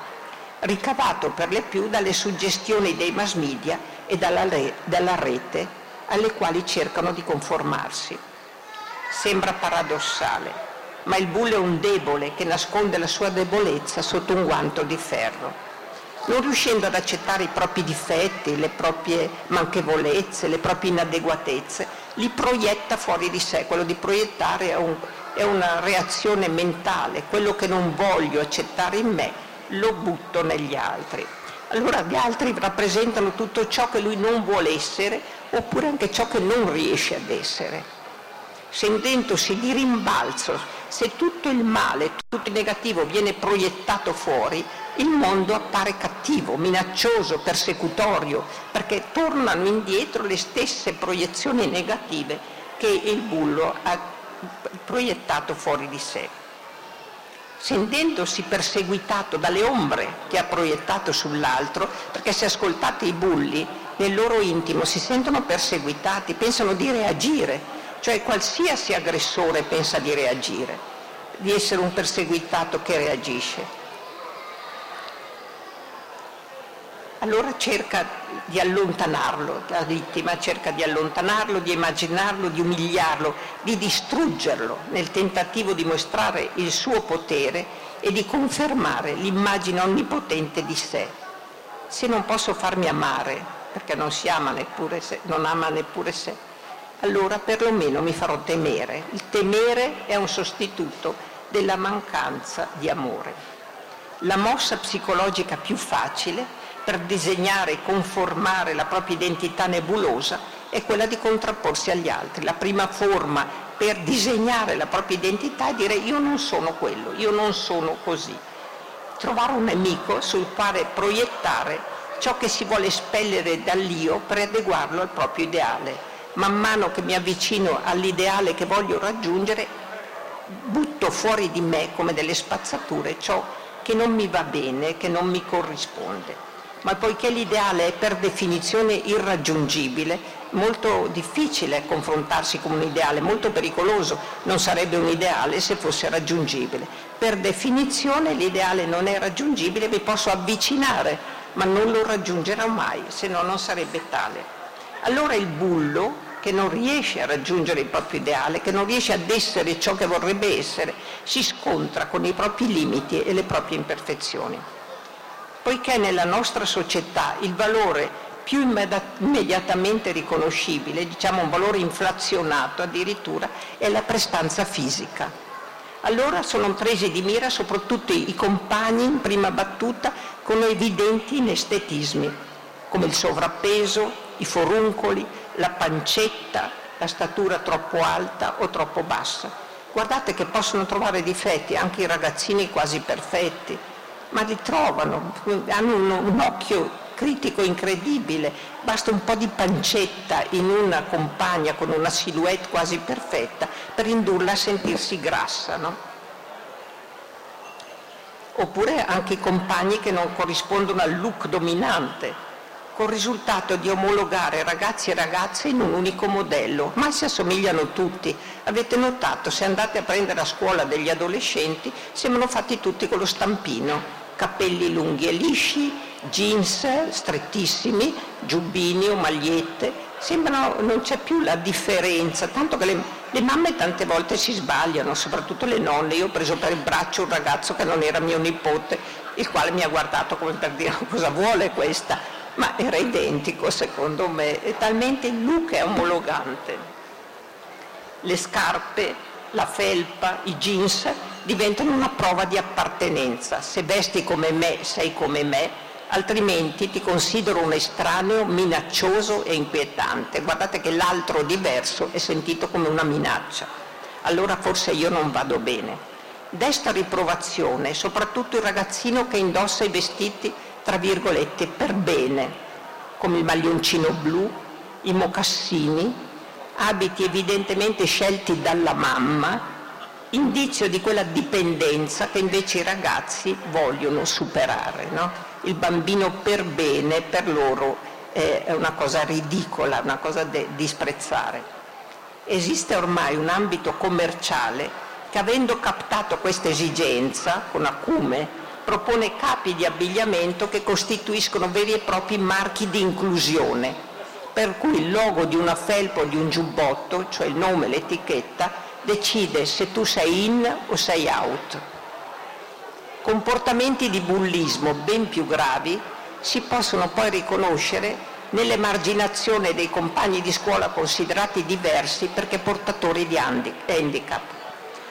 ricavato per le più dalle suggestioni dei mass media e dalla, re, dalla rete alle quali cercano di conformarsi. Sembra paradossale, ma il bullo è un debole che nasconde la sua debolezza sotto un guanto di ferro non riuscendo ad accettare i propri difetti, le proprie manchevolezze, le proprie inadeguatezze, li proietta fuori di sé. Quello di proiettare è, un, è una reazione mentale, quello che non voglio accettare in me lo butto negli altri. Allora gli altri rappresentano tutto ciò che lui non vuole essere oppure anche ciò che non riesce ad essere. Sentendosi di rimbalzo, se tutto il male, tutto il negativo viene proiettato fuori, il mondo appare cattivo, minaccioso, persecutorio, perché tornano indietro le stesse proiezioni negative che il bullo ha proiettato fuori di sé. Sentendosi perseguitato dalle ombre che ha proiettato sull'altro, perché se ascoltate i bulli, nel loro intimo si sentono perseguitati, pensano di reagire, cioè qualsiasi aggressore pensa di reagire, di essere un perseguitato che reagisce. Allora cerca di allontanarlo, la vittima cerca di allontanarlo, di immaginarlo, di umiliarlo, di distruggerlo nel tentativo di mostrare il suo potere e di confermare l'immagine onnipotente di sé. Se non posso farmi amare, perché non si ama neppure se, non ama neppure sé, allora perlomeno mi farò temere. Il temere è un sostituto della mancanza di amore. La mossa psicologica più facile per disegnare e conformare la propria identità nebulosa è quella di contrapporsi agli altri. La prima forma per disegnare la propria identità è dire io non sono quello, io non sono così. Trovare un nemico sul quale proiettare ciò che si vuole espellere dall'io per adeguarlo al proprio ideale. Man mano che mi avvicino all'ideale che voglio raggiungere, butto fuori di me come delle spazzature ciò che non mi va bene, che non mi corrisponde ma poiché l'ideale è per definizione irraggiungibile, molto difficile confrontarsi con un ideale, molto pericoloso, non sarebbe un ideale se fosse raggiungibile. Per definizione l'ideale non è raggiungibile, vi posso avvicinare, ma non lo raggiungerò mai, se no non sarebbe tale. Allora il bullo, che non riesce a raggiungere il proprio ideale, che non riesce ad essere ciò che vorrebbe essere, si scontra con i propri limiti e le proprie imperfezioni poiché nella nostra società il valore più immediatamente riconoscibile, diciamo un valore inflazionato addirittura, è la prestanza fisica. Allora sono presi di mira soprattutto i compagni in prima battuta con evidenti inestetismi, come il sovrappeso, i foruncoli, la pancetta, la statura troppo alta o troppo bassa. Guardate che possono trovare difetti anche i ragazzini quasi perfetti, ma li trovano, hanno un, un occhio critico incredibile, basta un po' di pancetta in una compagna con una silhouette quasi perfetta per indurla a sentirsi grassa. No? Oppure anche i compagni che non corrispondono al look dominante, col risultato di omologare ragazzi e ragazze in un unico modello, ma si assomigliano tutti. Avete notato, se andate a prendere a scuola degli adolescenti, sembrano fatti tutti con lo stampino capelli lunghi e lisci, jeans strettissimi, giubbini o magliette, sembrano, non c'è più la differenza, tanto che le, le, mamme tante volte si sbagliano, soprattutto le nonne. Io ho preso per il braccio un ragazzo che non era mio nipote, il quale mi ha guardato come per dire cosa vuole questa, ma era identico secondo me, e talmente il look è omologante. Le scarpe, la felpa, i jeans diventano una prova di appartenenza. Se vesti come me, sei come me, altrimenti ti considero un estraneo minaccioso e inquietante. Guardate che l'altro diverso è sentito come una minaccia. Allora forse io non vado bene. Desta riprovazione soprattutto il ragazzino che indossa i vestiti, tra virgolette, per bene, come il maglioncino blu, i mocassini, abiti evidentemente scelti dalla mamma, indizio di quella dipendenza che invece i ragazzi vogliono superare. No? Il bambino per bene per loro è una cosa ridicola, una cosa da disprezzare. Esiste ormai un ambito commerciale che avendo captato questa esigenza con acume propone capi di abbigliamento che costituiscono veri e propri marchi di inclusione, per cui il logo di una felpa o di un giubbotto, cioè il nome, l'etichetta, decide se tu sei in o sei out. Comportamenti di bullismo ben più gravi si possono poi riconoscere nell'emarginazione dei compagni di scuola considerati diversi perché portatori di handicap,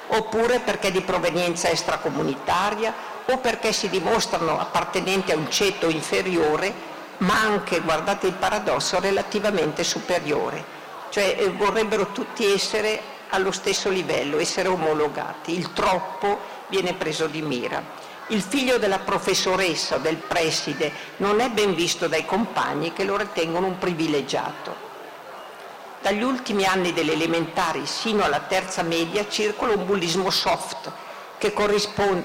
oppure perché di provenienza extracomunitaria o perché si dimostrano appartenenti a un ceto inferiore, ma anche, guardate il paradosso, relativamente superiore. Cioè eh, vorrebbero tutti essere allo stesso livello, essere omologati. Il troppo viene preso di mira. Il figlio della professoressa o del preside non è ben visto dai compagni che lo ritengono un privilegiato. Dagli ultimi anni delle elementari sino alla terza media circola un bullismo soft che,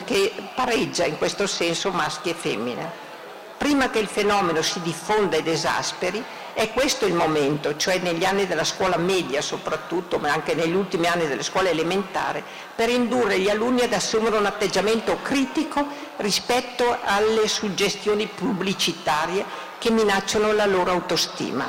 che pareggia in questo senso maschi e femmine. Prima che il fenomeno si diffonda ed esasperi, è questo il momento, cioè negli anni della scuola media soprattutto, ma anche negli ultimi anni delle scuole elementari, per indurre gli alunni ad assumere un atteggiamento critico rispetto alle suggestioni pubblicitarie che minacciano la loro autostima,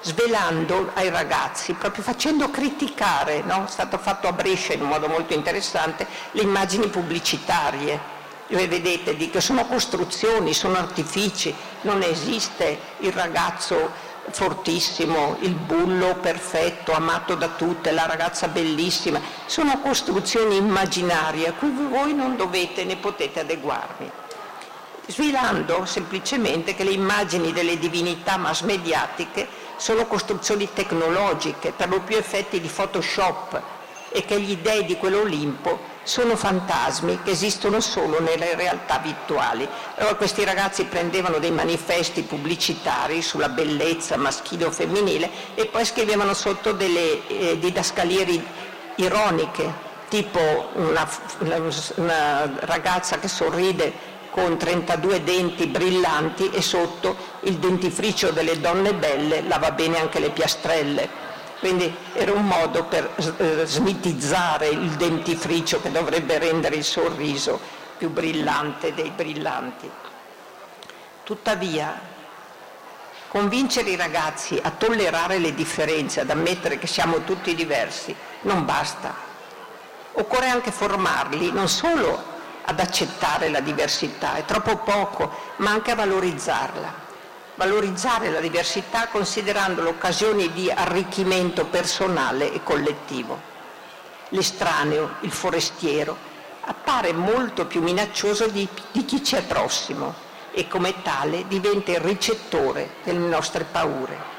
svelando ai ragazzi, proprio facendo criticare, no? è stato fatto a Brescia in un modo molto interessante, le immagini pubblicitarie. Vedete che sono costruzioni, sono artifici, non esiste il ragazzo fortissimo, il bullo perfetto, amato da tutte, la ragazza bellissima, sono costruzioni immaginarie a cui voi non dovete né potete adeguarvi. Svilando semplicemente che le immagini delle divinità mass mediatiche sono costruzioni tecnologiche, per lo più effetti di Photoshop, e che gli dei di quell'Olimpo sono fantasmi che esistono solo nelle realtà virtuali. Allora questi ragazzi prendevano dei manifesti pubblicitari sulla bellezza maschile o femminile e poi scrivevano sotto delle eh, didascalie ironiche, tipo una, una ragazza che sorride con 32 denti brillanti e sotto il dentifricio delle donne belle lava bene anche le piastrelle. Quindi era un modo per eh, smitizzare il dentifricio che dovrebbe rendere il sorriso più brillante dei brillanti. Tuttavia, convincere i ragazzi a tollerare le differenze, ad ammettere che siamo tutti diversi, non basta. Occorre anche formarli non solo ad accettare la diversità, è troppo poco, ma anche a valorizzarla. Valorizzare la diversità considerando occasioni di arricchimento personale e collettivo. L'estraneo, il forestiero, appare molto più minaccioso di, di chi ci è prossimo e come tale diventa il ricettore delle nostre paure.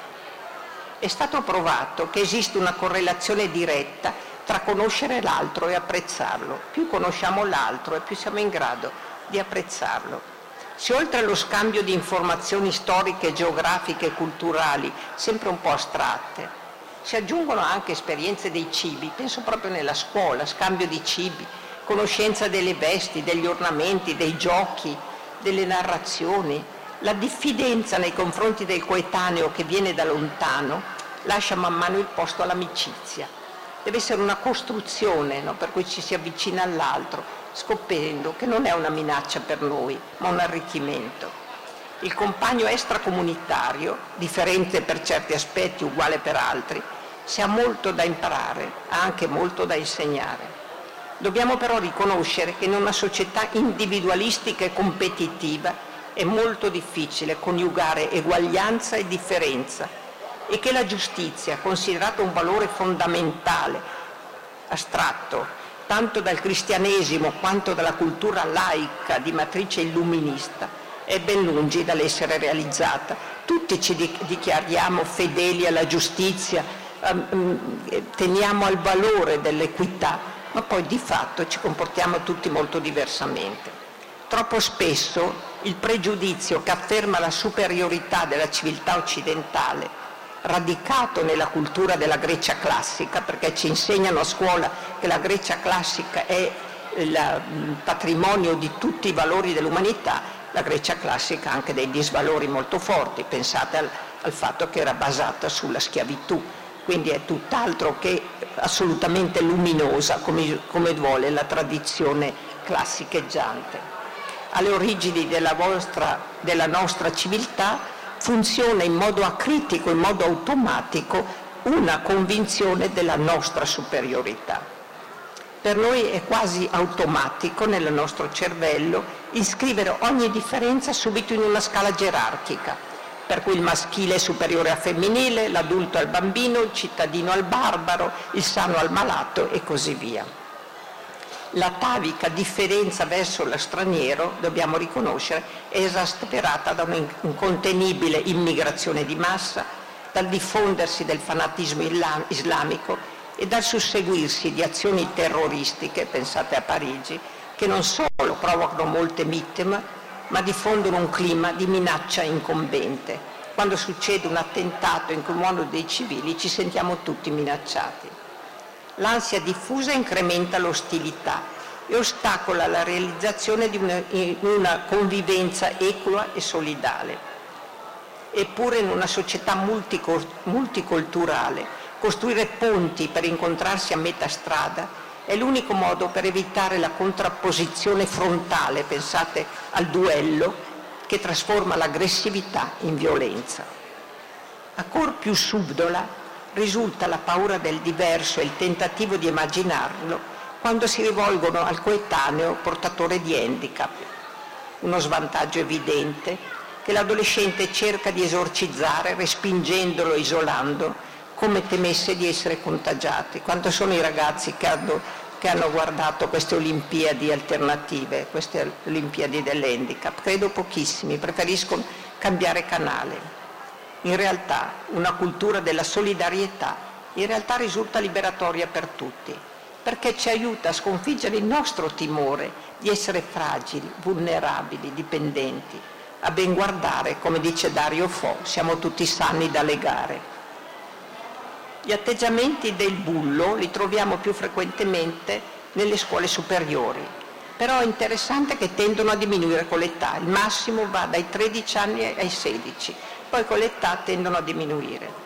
È stato provato che esiste una correlazione diretta tra conoscere l'altro e apprezzarlo. Più conosciamo l'altro e più siamo in grado di apprezzarlo. Se oltre allo scambio di informazioni storiche, geografiche e culturali, sempre un po' astratte, si aggiungono anche esperienze dei cibi, penso proprio nella scuola, scambio di cibi, conoscenza delle vesti, degli ornamenti, dei giochi, delle narrazioni, la diffidenza nei confronti del coetaneo che viene da lontano lascia man mano il posto all'amicizia. Deve essere una costruzione no, per cui ci si avvicina all'altro, scoprendo che non è una minaccia per noi, ma un arricchimento. Il compagno extracomunitario, differente per certi aspetti, uguale per altri, si ha molto da imparare, ha anche molto da insegnare. Dobbiamo però riconoscere che in una società individualistica e competitiva è molto difficile coniugare eguaglianza e differenza e che la giustizia, considerata un valore fondamentale, astratto, tanto dal cristianesimo quanto dalla cultura laica di matrice illuminista, è ben lungi dall'essere realizzata. Tutti ci dichiariamo fedeli alla giustizia, ehm, ehm, teniamo al valore dell'equità, ma poi di fatto ci comportiamo tutti molto diversamente. Troppo spesso il pregiudizio che afferma la superiorità della civiltà occidentale radicato nella cultura della Grecia classica, perché ci insegnano a scuola che la Grecia classica è il patrimonio di tutti i valori dell'umanità, la Grecia classica ha anche dei disvalori molto forti, pensate al, al fatto che era basata sulla schiavitù, quindi è tutt'altro che assolutamente luminosa come, come vuole la tradizione classicheggiante. Alle origini della, vostra, della nostra civiltà funziona in modo acritico, in modo automatico, una convinzione della nostra superiorità. Per noi è quasi automatico nel nostro cervello iscrivere ogni differenza subito in una scala gerarchica, per cui il maschile è superiore al femminile, l'adulto al bambino, il cittadino al barbaro, il sano al malato e così via l'atavica differenza verso lo straniero, dobbiamo riconoscere, è esasperata da un'incontenibile immigrazione di massa, dal diffondersi del fanatismo islamico e dal susseguirsi di azioni terroristiche, pensate a Parigi, che non solo provocano molte vittime, ma diffondono un clima di minaccia incombente. Quando succede un attentato in cui muoiono dei civili ci sentiamo tutti minacciati. L'ansia diffusa incrementa l'ostilità e ostacola la realizzazione di una, una convivenza equa e solidale. Eppure in una società multiculturale costruire ponti per incontrarsi a metà strada è l'unico modo per evitare la contrapposizione frontale, pensate al duello, che trasforma l'aggressività in violenza. Ancora più subdola risulta la paura del diverso e il tentativo di immaginarlo quando si rivolgono al coetaneo portatore di handicap. Uno svantaggio evidente che l'adolescente cerca di esorcizzare respingendolo, isolando, come temesse di essere contagiati. Quanto sono i ragazzi che hanno, che hanno guardato queste Olimpiadi alternative, queste Olimpiadi dell'handicap? Credo pochissimi, preferiscono cambiare canale. In realtà una cultura della solidarietà in realtà risulta liberatoria per tutti, perché ci aiuta a sconfiggere il nostro timore di essere fragili, vulnerabili, dipendenti a ben guardare, come dice Dario Fo, siamo tutti sani da legare. Gli atteggiamenti del bullo li troviamo più frequentemente nelle scuole superiori, però è interessante che tendono a diminuire con l'età, il massimo va dai 13 anni ai 16, poi con l'età tendono a diminuire.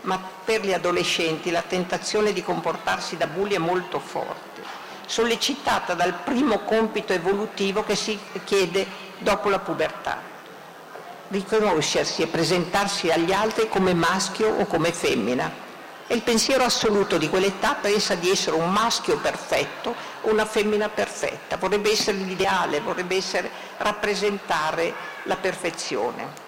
Ma per gli adolescenti la tentazione di comportarsi da bulli è molto forte, sollecitata dal primo compito evolutivo che si chiede dopo la pubertà. Riconoscersi e presentarsi agli altri come maschio o come femmina. E il pensiero assoluto di quell'età pensa di essere un maschio perfetto o una femmina perfetta, vorrebbe essere l'ideale, vorrebbe essere rappresentare la perfezione.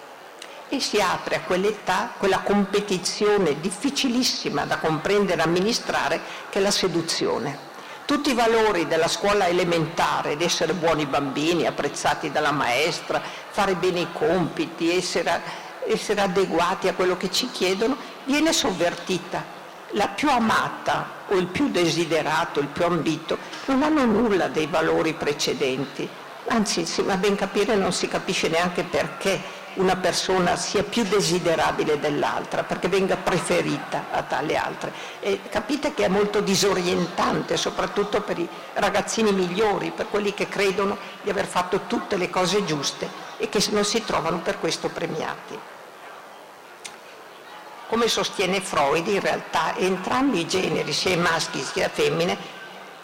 E si apre a quell'età quella competizione difficilissima da comprendere e amministrare che è la seduzione tutti i valori della scuola elementare, ed essere buoni bambini, apprezzati dalla maestra, fare bene i compiti, essere, essere adeguati a quello che ci chiedono, viene sovvertita. La più amata o il più desiderato, il più ambito, non hanno nulla dei valori precedenti. Anzi, a ben capire non si capisce neanche perché una persona sia più desiderabile dell'altra, perché venga preferita a tale altre. E capite che è molto disorientante, soprattutto per i ragazzini migliori, per quelli che credono di aver fatto tutte le cose giuste e che non si trovano per questo premiati. Come sostiene Freud, in realtà entrambi i generi, sia i maschi sia femmine,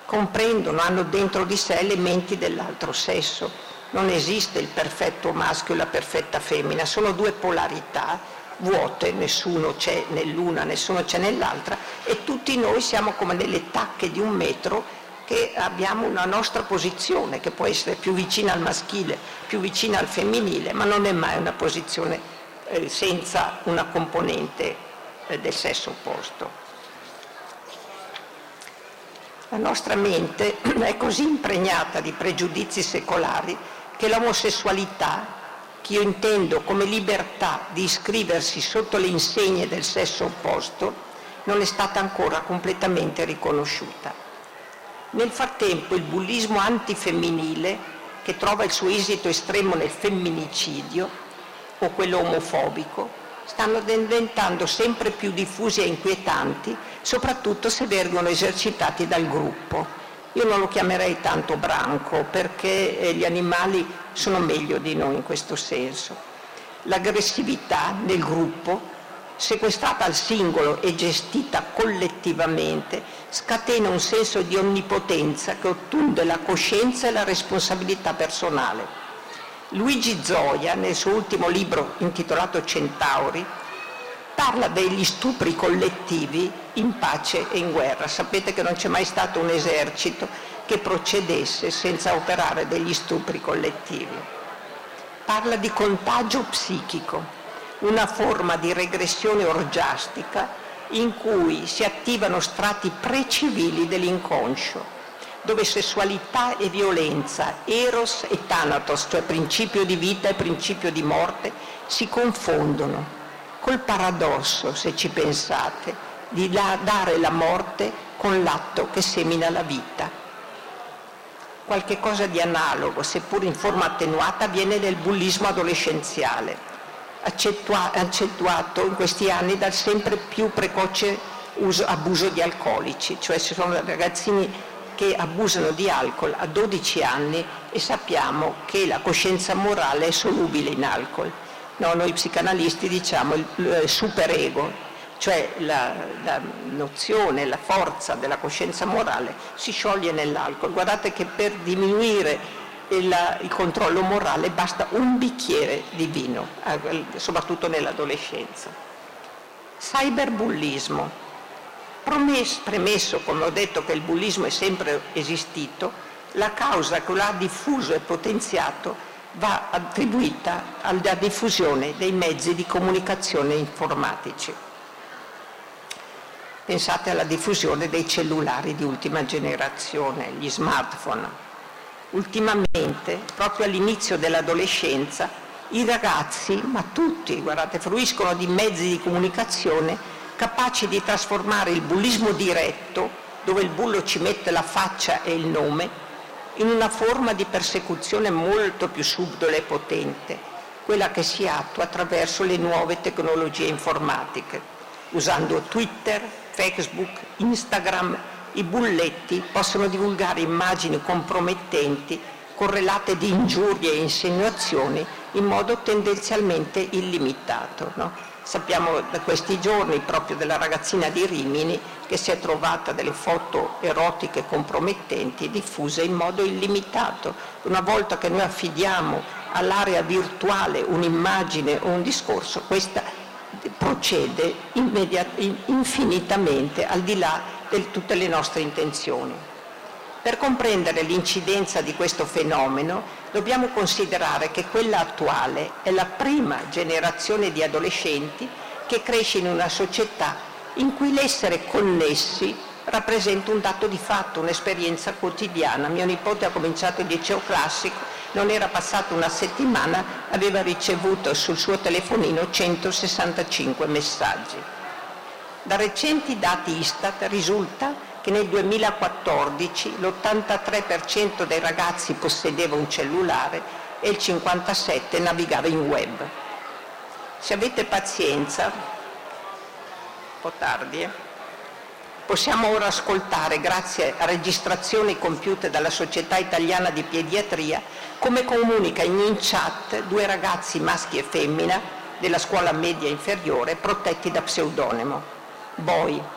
comprendono, hanno dentro di sé elementi dell'altro sesso non esiste il perfetto maschio e la perfetta femmina, sono due polarità vuote, nessuno c'è nell'una, nessuno c'è nell'altra e tutti noi siamo come delle tacche di un metro che abbiamo una nostra posizione che può essere più vicina al maschile, più vicina al femminile, ma non è mai una posizione eh, senza una componente eh, del sesso opposto. La nostra mente è così impregnata di pregiudizi secolari che l'omosessualità, che io intendo come libertà di iscriversi sotto le insegne del sesso opposto, non è stata ancora completamente riconosciuta. Nel frattempo il bullismo antifemminile, che trova il suo esito estremo nel femminicidio o quello omofobico, stanno diventando sempre più diffusi e inquietanti, soprattutto se vengono esercitati dal gruppo. Io non lo chiamerei tanto branco perché eh, gli animali sono meglio di noi in questo senso. L'aggressività del gruppo, sequestrata al singolo e gestita collettivamente, scatena un senso di onnipotenza che ottunde la coscienza e la responsabilità personale. Luigi Zoia, nel suo ultimo libro intitolato Centauri, parla degli stupri collettivi in pace e in guerra. Sapete che non c'è mai stato un esercito che procedesse senza operare degli stupri collettivi. Parla di contagio psichico, una forma di regressione orgiastica in cui si attivano strati precivili dell'inconscio, dove sessualità e violenza, eros e thanatos, cioè principio di vita e principio di morte, si confondono col paradosso, se ci pensate, di dare la morte con l'atto che semina la vita. Qualche cosa di analogo, seppur in forma attenuata, avviene nel bullismo adolescenziale, accentuato in questi anni dal sempre più precoce uso, abuso di alcolici, cioè ci sono ragazzini che abusano di alcol a 12 anni e sappiamo che la coscienza morale è solubile in alcol No, noi psicanalisti diciamo il, il superego, cioè la, la, nozione, la forza della coscienza morale si scioglie nell'alcol. Guardate che per diminuire il, il controllo morale basta un bicchiere di vino, eh, soprattutto nell'adolescenza. Cyberbullismo. Promesso, premesso, come ho detto, che il bullismo è sempre esistito, la causa che lo ha diffuso e potenziato va attribuita alla diffusione dei mezzi di comunicazione informatici. Pensate alla diffusione dei cellulari di ultima generazione, gli smartphone, ultimamente, proprio all'inizio dell'adolescenza, i ragazzi, ma tutti, guardate, fruiscono di mezzi di comunicazione capaci di trasformare il bullismo diretto, dove il bullo ci mette la faccia e il nome, in una forma di persecuzione molto più subdola e potente, quella che si attua attraverso le nuove tecnologie informatiche, usando Twitter, Facebook, Instagram i bulletti possono divulgare immagini compromettenti correlate di ingiurie e insinuazioni in modo tendenzialmente illimitato. No? Sappiamo da questi giorni proprio della ragazzina di Rimini che si è trovata delle foto erotiche compromettenti diffuse in modo illimitato. Una volta che noi affidiamo all'area virtuale un'immagine o un discorso, questa procede infinitamente al di là di tutte le nostre intenzioni. Per comprendere l'incidenza di questo fenomeno dobbiamo considerare che quella attuale è la prima generazione di adolescenti che cresce in una società in cui l'essere connessi rappresenta un dato di fatto, un'esperienza quotidiana. Mio nipote ha cominciato il liceo classico, non era passata una settimana, aveva ricevuto sul suo telefonino 165 messaggi. Da recenti dati Istat risulta che nel 2014 l'83% dei ragazzi possedeva un cellulare e il 57% navigava in web. Se avete pazienza, un po' tardi, eh? possiamo ora ascoltare, grazie a registrazioni compiute dalla Società Italiana di Pediatria, come comunica in chat due ragazzi maschi e femmina della scuola media inferiore protetti da pseudonimo. Boy.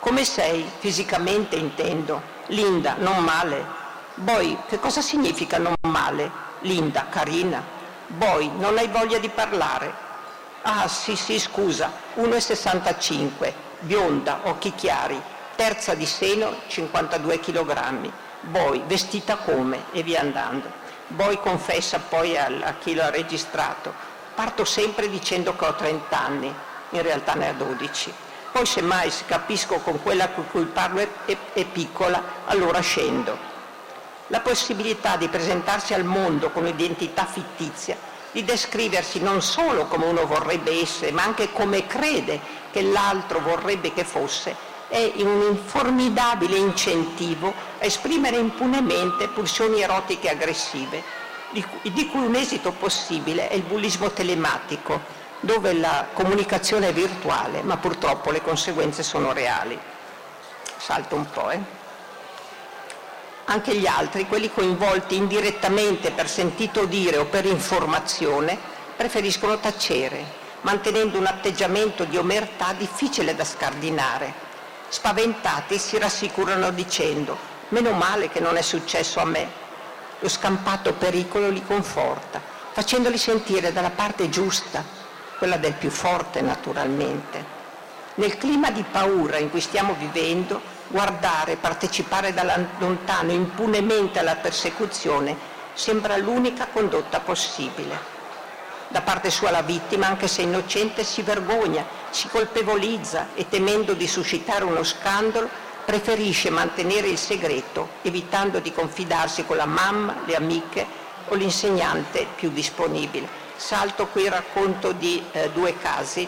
Come sei? Fisicamente intendo. Linda, non male. Boy, che cosa significa non male? Linda, carina. Boy, non hai voglia di parlare. Ah, sì, sì, scusa, 1,65, bionda, occhi chiari, terza di seno, 52 kg. Boy, vestita come? E via andando. Boy confessa poi a, a chi lo ha registrato. Parto sempre dicendo che ho 30 anni, in realtà ne ha 12 poi semmai se capisco con quella con cui parlo è, è, è piccola, allora scendo. La possibilità di presentarsi al mondo con un'identità fittizia, di descriversi non solo come uno vorrebbe essere, ma anche come crede che l'altro vorrebbe che fosse, è un formidabile incentivo a esprimere impunemente pulsioni erotiche aggressive, di cui un esito possibile è il bullismo telematico, dove la comunicazione è virtuale, ma purtroppo le conseguenze sono reali. Salto un po', eh. Anche gli altri, quelli coinvolti indirettamente per sentito dire o per informazione, preferiscono tacere, mantenendo un atteggiamento di omertà difficile da scardinare. Spaventati si rassicurano dicendo meno male che non è successo a me. Lo scampato pericolo li conforta, facendoli sentire dalla parte giusta, quella del più forte naturalmente. Nel clima di paura in cui stiamo vivendo, guardare, partecipare da lontano impunemente alla persecuzione sembra l'unica condotta possibile. Da parte sua la vittima, anche se innocente, si vergogna, si colpevolizza e temendo di suscitare uno scandalo preferisce mantenere il segreto, evitando di confidarsi con la mamma, le amiche o l'insegnante più disponibile. Salto qui il racconto di eh, due casi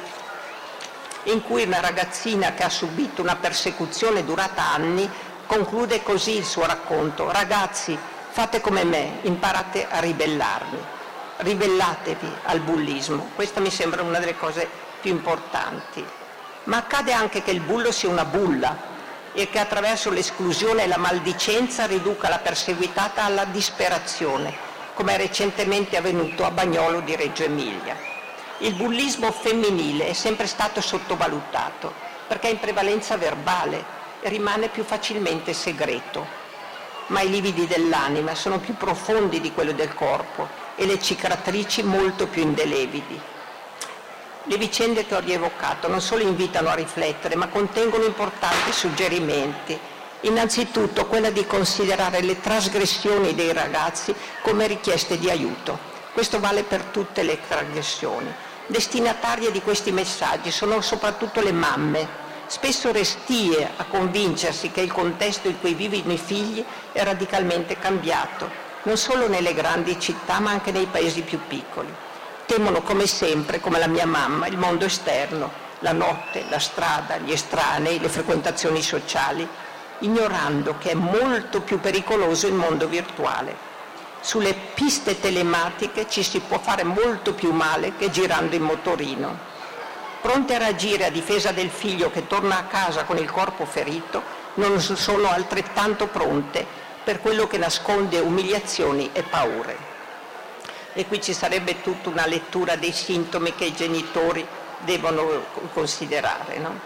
in cui una ragazzina che ha subito una persecuzione durata anni conclude così il suo racconto. Ragazzi, fate come me, imparate a ribellarvi, ribellatevi al bullismo. Questa mi sembra una delle cose più importanti. Ma accade anche che il bullo sia una bulla e che attraverso l'esclusione e la maldicenza riduca la perseguitata alla disperazione come è recentemente avvenuto a Bagnolo di Reggio Emilia. Il bullismo femminile è sempre stato sottovalutato perché è in prevalenza verbale e rimane più facilmente segreto. ma i lividi dell'anima sono più profondi di quelli del corpo e le cicatrici molto più indelebili. Le vicende che ho rievocato non solo invitano a riflettere, ma contengono importanti suggerimenti. Innanzitutto quella di considerare le trasgressioni dei ragazzi come richieste di aiuto. Questo vale per tutte le trasgressioni. Destinatarie di questi messaggi sono soprattutto le mamme, spesso restie a convincersi che il contesto in cui vivono i figli è radicalmente cambiato, non solo nelle grandi città ma anche nei paesi più piccoli temono come sempre, come la mia mamma, il mondo esterno, la notte, la strada, gli estranei, le frequentazioni sociali, ignorando che è molto più pericoloso il mondo virtuale. Sulle piste telematiche ci si può fare molto più male che girando in motorino. Pronte a reagire a difesa del figlio che torna a casa con il corpo ferito, non sono altrettanto pronte per quello che nasconde umiliazioni e paure e qui ci sarebbe tutta una lettura dei sintomi che i genitori devono considerare. No?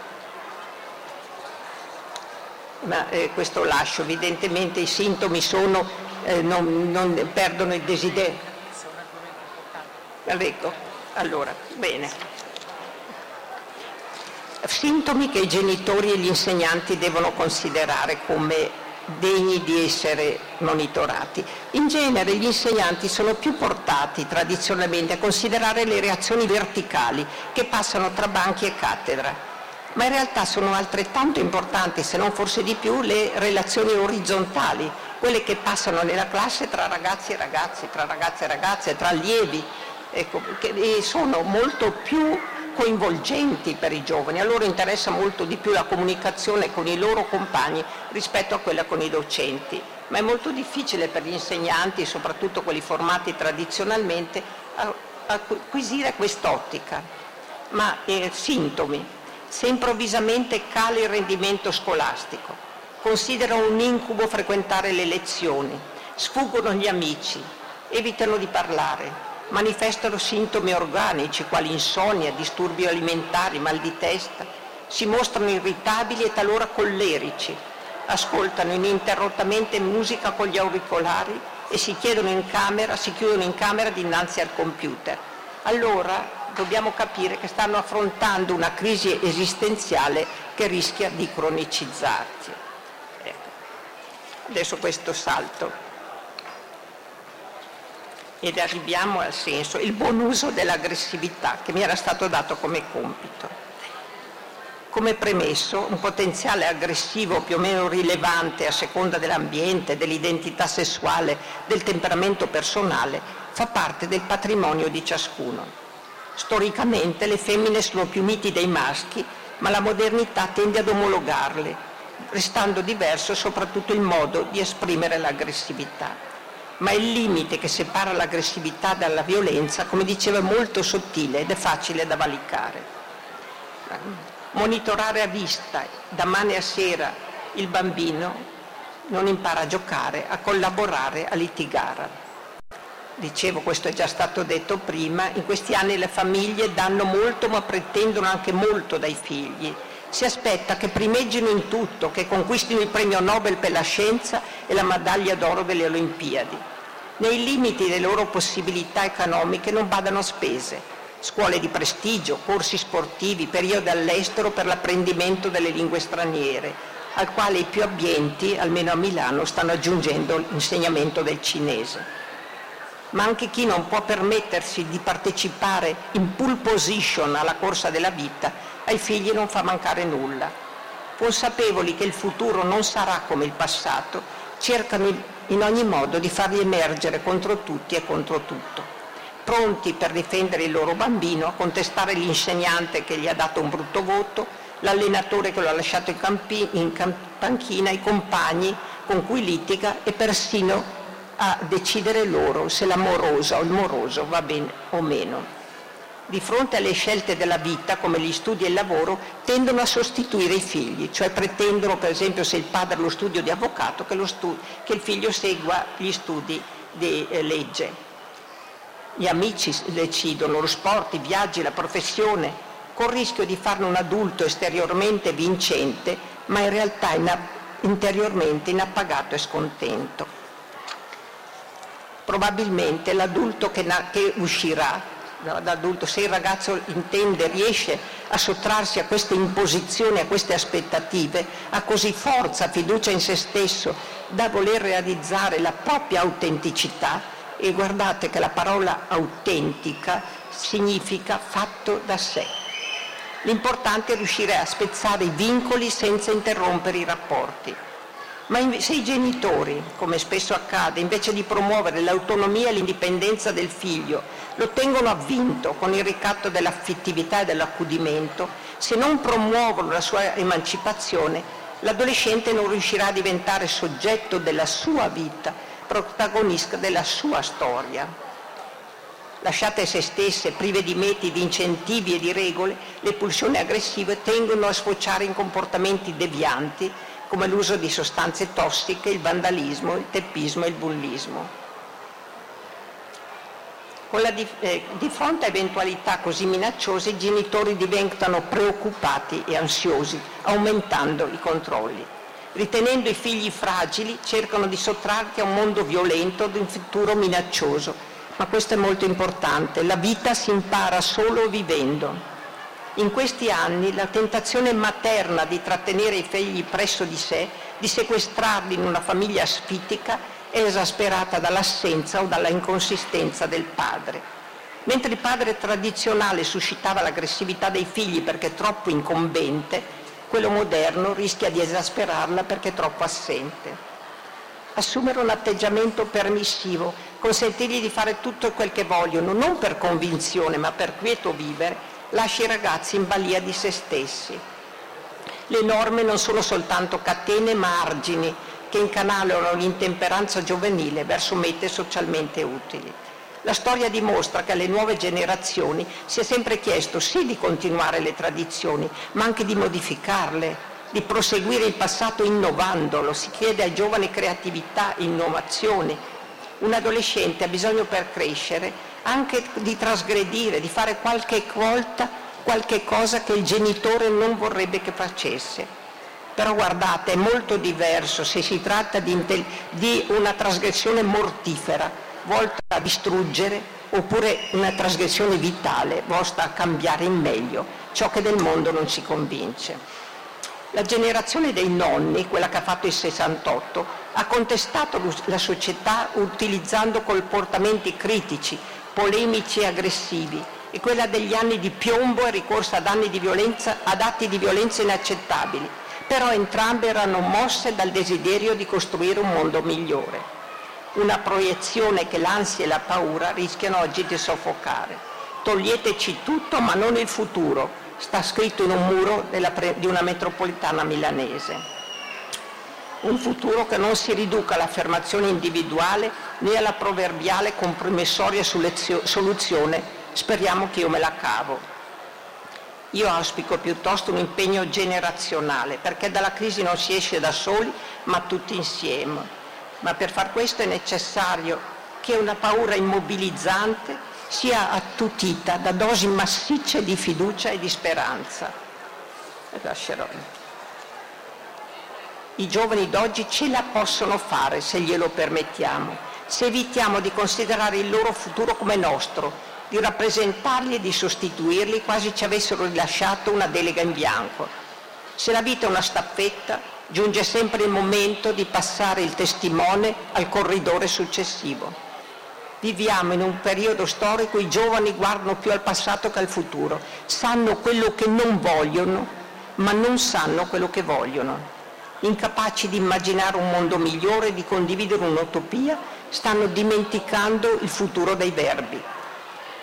Ma eh, questo lascio, evidentemente i sintomi sono, eh, non, non, perdono il desiderio. Ecco, allora, bene. Sintomi che i genitori e gli insegnanti devono considerare come degni di essere monitorati. In genere gli insegnanti sono più portati tradizionalmente a considerare le reazioni verticali che passano tra banchi e cattedra, ma in realtà sono altrettanto importanti, se non forse di più, le relazioni orizzontali, quelle che passano nella classe tra ragazzi e ragazzi, tra ragazze e ragazze, tra allievi, ecco, che sono molto più coinvolgenti per i giovani, a loro interessa molto di più la comunicazione con i loro compagni rispetto a quella con i docenti, ma è molto difficile per gli insegnanti, soprattutto quelli formati tradizionalmente, acquisire quest'ottica. Ma eh, sintomi, se improvvisamente cala il rendimento scolastico, considerano un incubo frequentare le lezioni, sfuggono gli amici, evitano di parlare, manifestano sintomi organici quali insonnia, disturbi alimentari, mal di testa, si mostrano irritabili e talora collerici, ascoltano ininterrottamente musica con gli auricolari e si, in camera, si chiudono in camera dinanzi al computer. Allora dobbiamo capire che stanno affrontando una crisi esistenziale che rischia di cronicizzarsi. Ecco. Adesso questo salto ed arriviamo al senso, il buon uso dell'aggressività che mi era stato dato come compito. Come premesso, un potenziale aggressivo più o meno rilevante a seconda dell'ambiente, dell'identità sessuale, del temperamento personale, fa parte del patrimonio di ciascuno. Storicamente le femmine sono più miti dei maschi, ma la modernità tende ad omologarle, restando diverso soprattutto il modo di esprimere l'aggressività ma il limite che separa l'aggressività dalla violenza, come diceva, è molto sottile ed è facile da valicare. Monitorare a vista, da mane a sera, il bambino non impara a giocare, a collaborare, a litigare. Dicevo, questo è già stato detto prima, in questi anni le famiglie danno molto ma pretendono anche molto dai figli si aspetta che primeggino in tutto, che conquistino il premio Nobel per la scienza e la medaglia d'oro delle Olimpiadi. Nei limiti delle loro possibilità economiche non badano spese, scuole di prestigio, corsi sportivi, periodi all'estero per l'apprendimento delle lingue straniere, al quale i più abbienti, almeno a Milano, stanno aggiungendo l'insegnamento del cinese. Ma anche chi non può permettersi di partecipare in pole position alla corsa della vita ai figli non fa mancare nulla. Consapevoli che il futuro non sarà come il passato, cercano in ogni modo di farli emergere contro tutti e contro tutto. Pronti per difendere il loro bambino, a contestare l'insegnante che gli ha dato un brutto voto, l'allenatore che lo ha lasciato in, campi, in panchina, i compagni con cui litiga e persino a decidere loro se l'amorosa o il moroso va bene o meno di fronte alle scelte della vita, come gli studi e il lavoro, tendono a sostituire i figli, cioè pretendono, per esempio, se il padre ha lo studio di avvocato, che, stu- che il figlio segua gli studi di eh, legge. Gli amici decidono, lo sport, i viaggi, la professione, con il rischio di farne un adulto esteriormente vincente, ma in realtà interiormente inappagato e scontento. Probabilmente l'adulto che, che uscirà d'adulto, se il ragazzo intende, riesce a sottrarsi a queste imposizioni, a queste aspettative, ha così forza, fiducia in se stesso da voler realizzare la propria autenticità e guardate che la parola autentica significa fatto da sé. L'importante è riuscire a spezzare i vincoli senza interrompere i rapporti. Ma se i genitori, come spesso accade, invece di promuovere l'autonomia e l'indipendenza del figlio, lo tengono avvinto con il ricatto dell'affettività e dell'accudimento, se non promuovono la sua emancipazione, l'adolescente non riuscirà a diventare soggetto della sua vita, protagonista della sua storia. Lasciate se stesse, prive di metodi, di incentivi e di regole, le pulsioni aggressive tendono a sfociare in comportamenti devianti come l'uso di sostanze tossiche, il vandalismo, il teppismo e il bullismo. Di, eh, di, fronte a eventualità così minacciose i genitori diventano preoccupati e ansiosi, aumentando i controlli. Ritenendo i figli fragili, cercano di sottrarti a un mondo violento, ad un futuro minaccioso. Ma questo è molto importante, la vita si impara solo vivendo. In questi anni la tentazione materna di trattenere i figli presso di sé, di sequestrarli in una famiglia asfitica, è esasperata dall'assenza o dalla inconsistenza del padre. Mentre il padre tradizionale suscitava l'aggressività dei figli perché troppo incombente, quello moderno rischia di esasperarla perché troppo assente. Assumere un atteggiamento permissivo, consentirgli di fare tutto quel che vogliono, non per convinzione ma per quieto vivere, lascia i ragazzi in balia di se stessi. Le norme non sono soltanto catene ma argini che incanalano l'intemperanza giovanile verso mete socialmente utili. La storia dimostra che alle nuove generazioni si è sempre chiesto sì di continuare le tradizioni, ma anche di modificarle, di proseguire il passato innovandolo. Si chiede ai giovani creatività, innovazione. Un adolescente ha bisogno per crescere anche di trasgredire, di fare qualche volta qualche cosa che il genitore non vorrebbe che facesse. Però guardate, è molto diverso se si tratta di, di una trasgressione mortifera, volta a distruggere, oppure una trasgressione vitale, volta a cambiare in meglio, ciò che del mondo non ci convince. La generazione dei nonni, quella che ha fatto il 68, ha contestato la società utilizzando comportamenti critici, polemici e aggressivi e quella degli anni di piombo e ricorso ad, violenza, ad atti di violenza inaccettabili, però entrambe erano mosse dal desiderio di costruire un mondo migliore, una proiezione che l'ansia e la paura rischiano oggi di soffocare. Toglieteci tutto ma non il futuro, sta scritto in un muro della, di una metropolitana milanese un futuro che non si riduca all'affermazione individuale né alla proverbiale compromissoria soluzione speriamo che io me la cavo. Io auspico piuttosto un impegno generazionale perché dalla crisi non si esce da soli ma tutti insieme. Ma per far questo è necessario che una paura immobilizzante sia attutita da dosi massicce di fiducia e di speranza. E lascerò. I giovani d'oggi ce la possono fare se glielo permettiamo, se evitiamo di considerare il loro futuro come nostro, di rappresentarli e di sostituirli quasi ci avessero rilasciato una delega in bianco. Se la vita è una staffetta, giunge sempre il momento di passare il testimone al corridore successivo. Viviamo in un periodo storico, i giovani guardano più al passato che al futuro, sanno quello che non vogliono, ma non sanno quello che vogliono incapaci di immaginare un mondo migliore, di condividere un'utopia, stanno dimenticando il futuro dei verbi.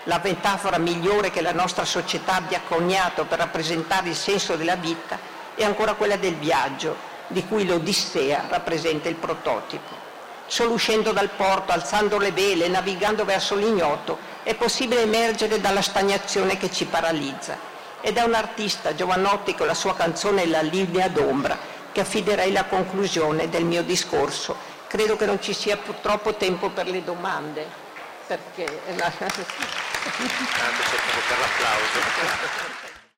La metafora migliore che la nostra società abbia coniato per rappresentare il senso della vita è ancora quella del viaggio, di cui l'Odissea rappresenta il prototipo. Solo uscendo dal porto, alzando le vele, navigando verso l'ignoto, è possibile emergere dalla stagnazione che ci paralizza. Ed è un artista, Giovanotti, con la sua canzone La linea d'ombra, che affiderei la conclusione del mio discorso. Credo che non ci sia purtroppo tempo per le domande, perché... L'applauso.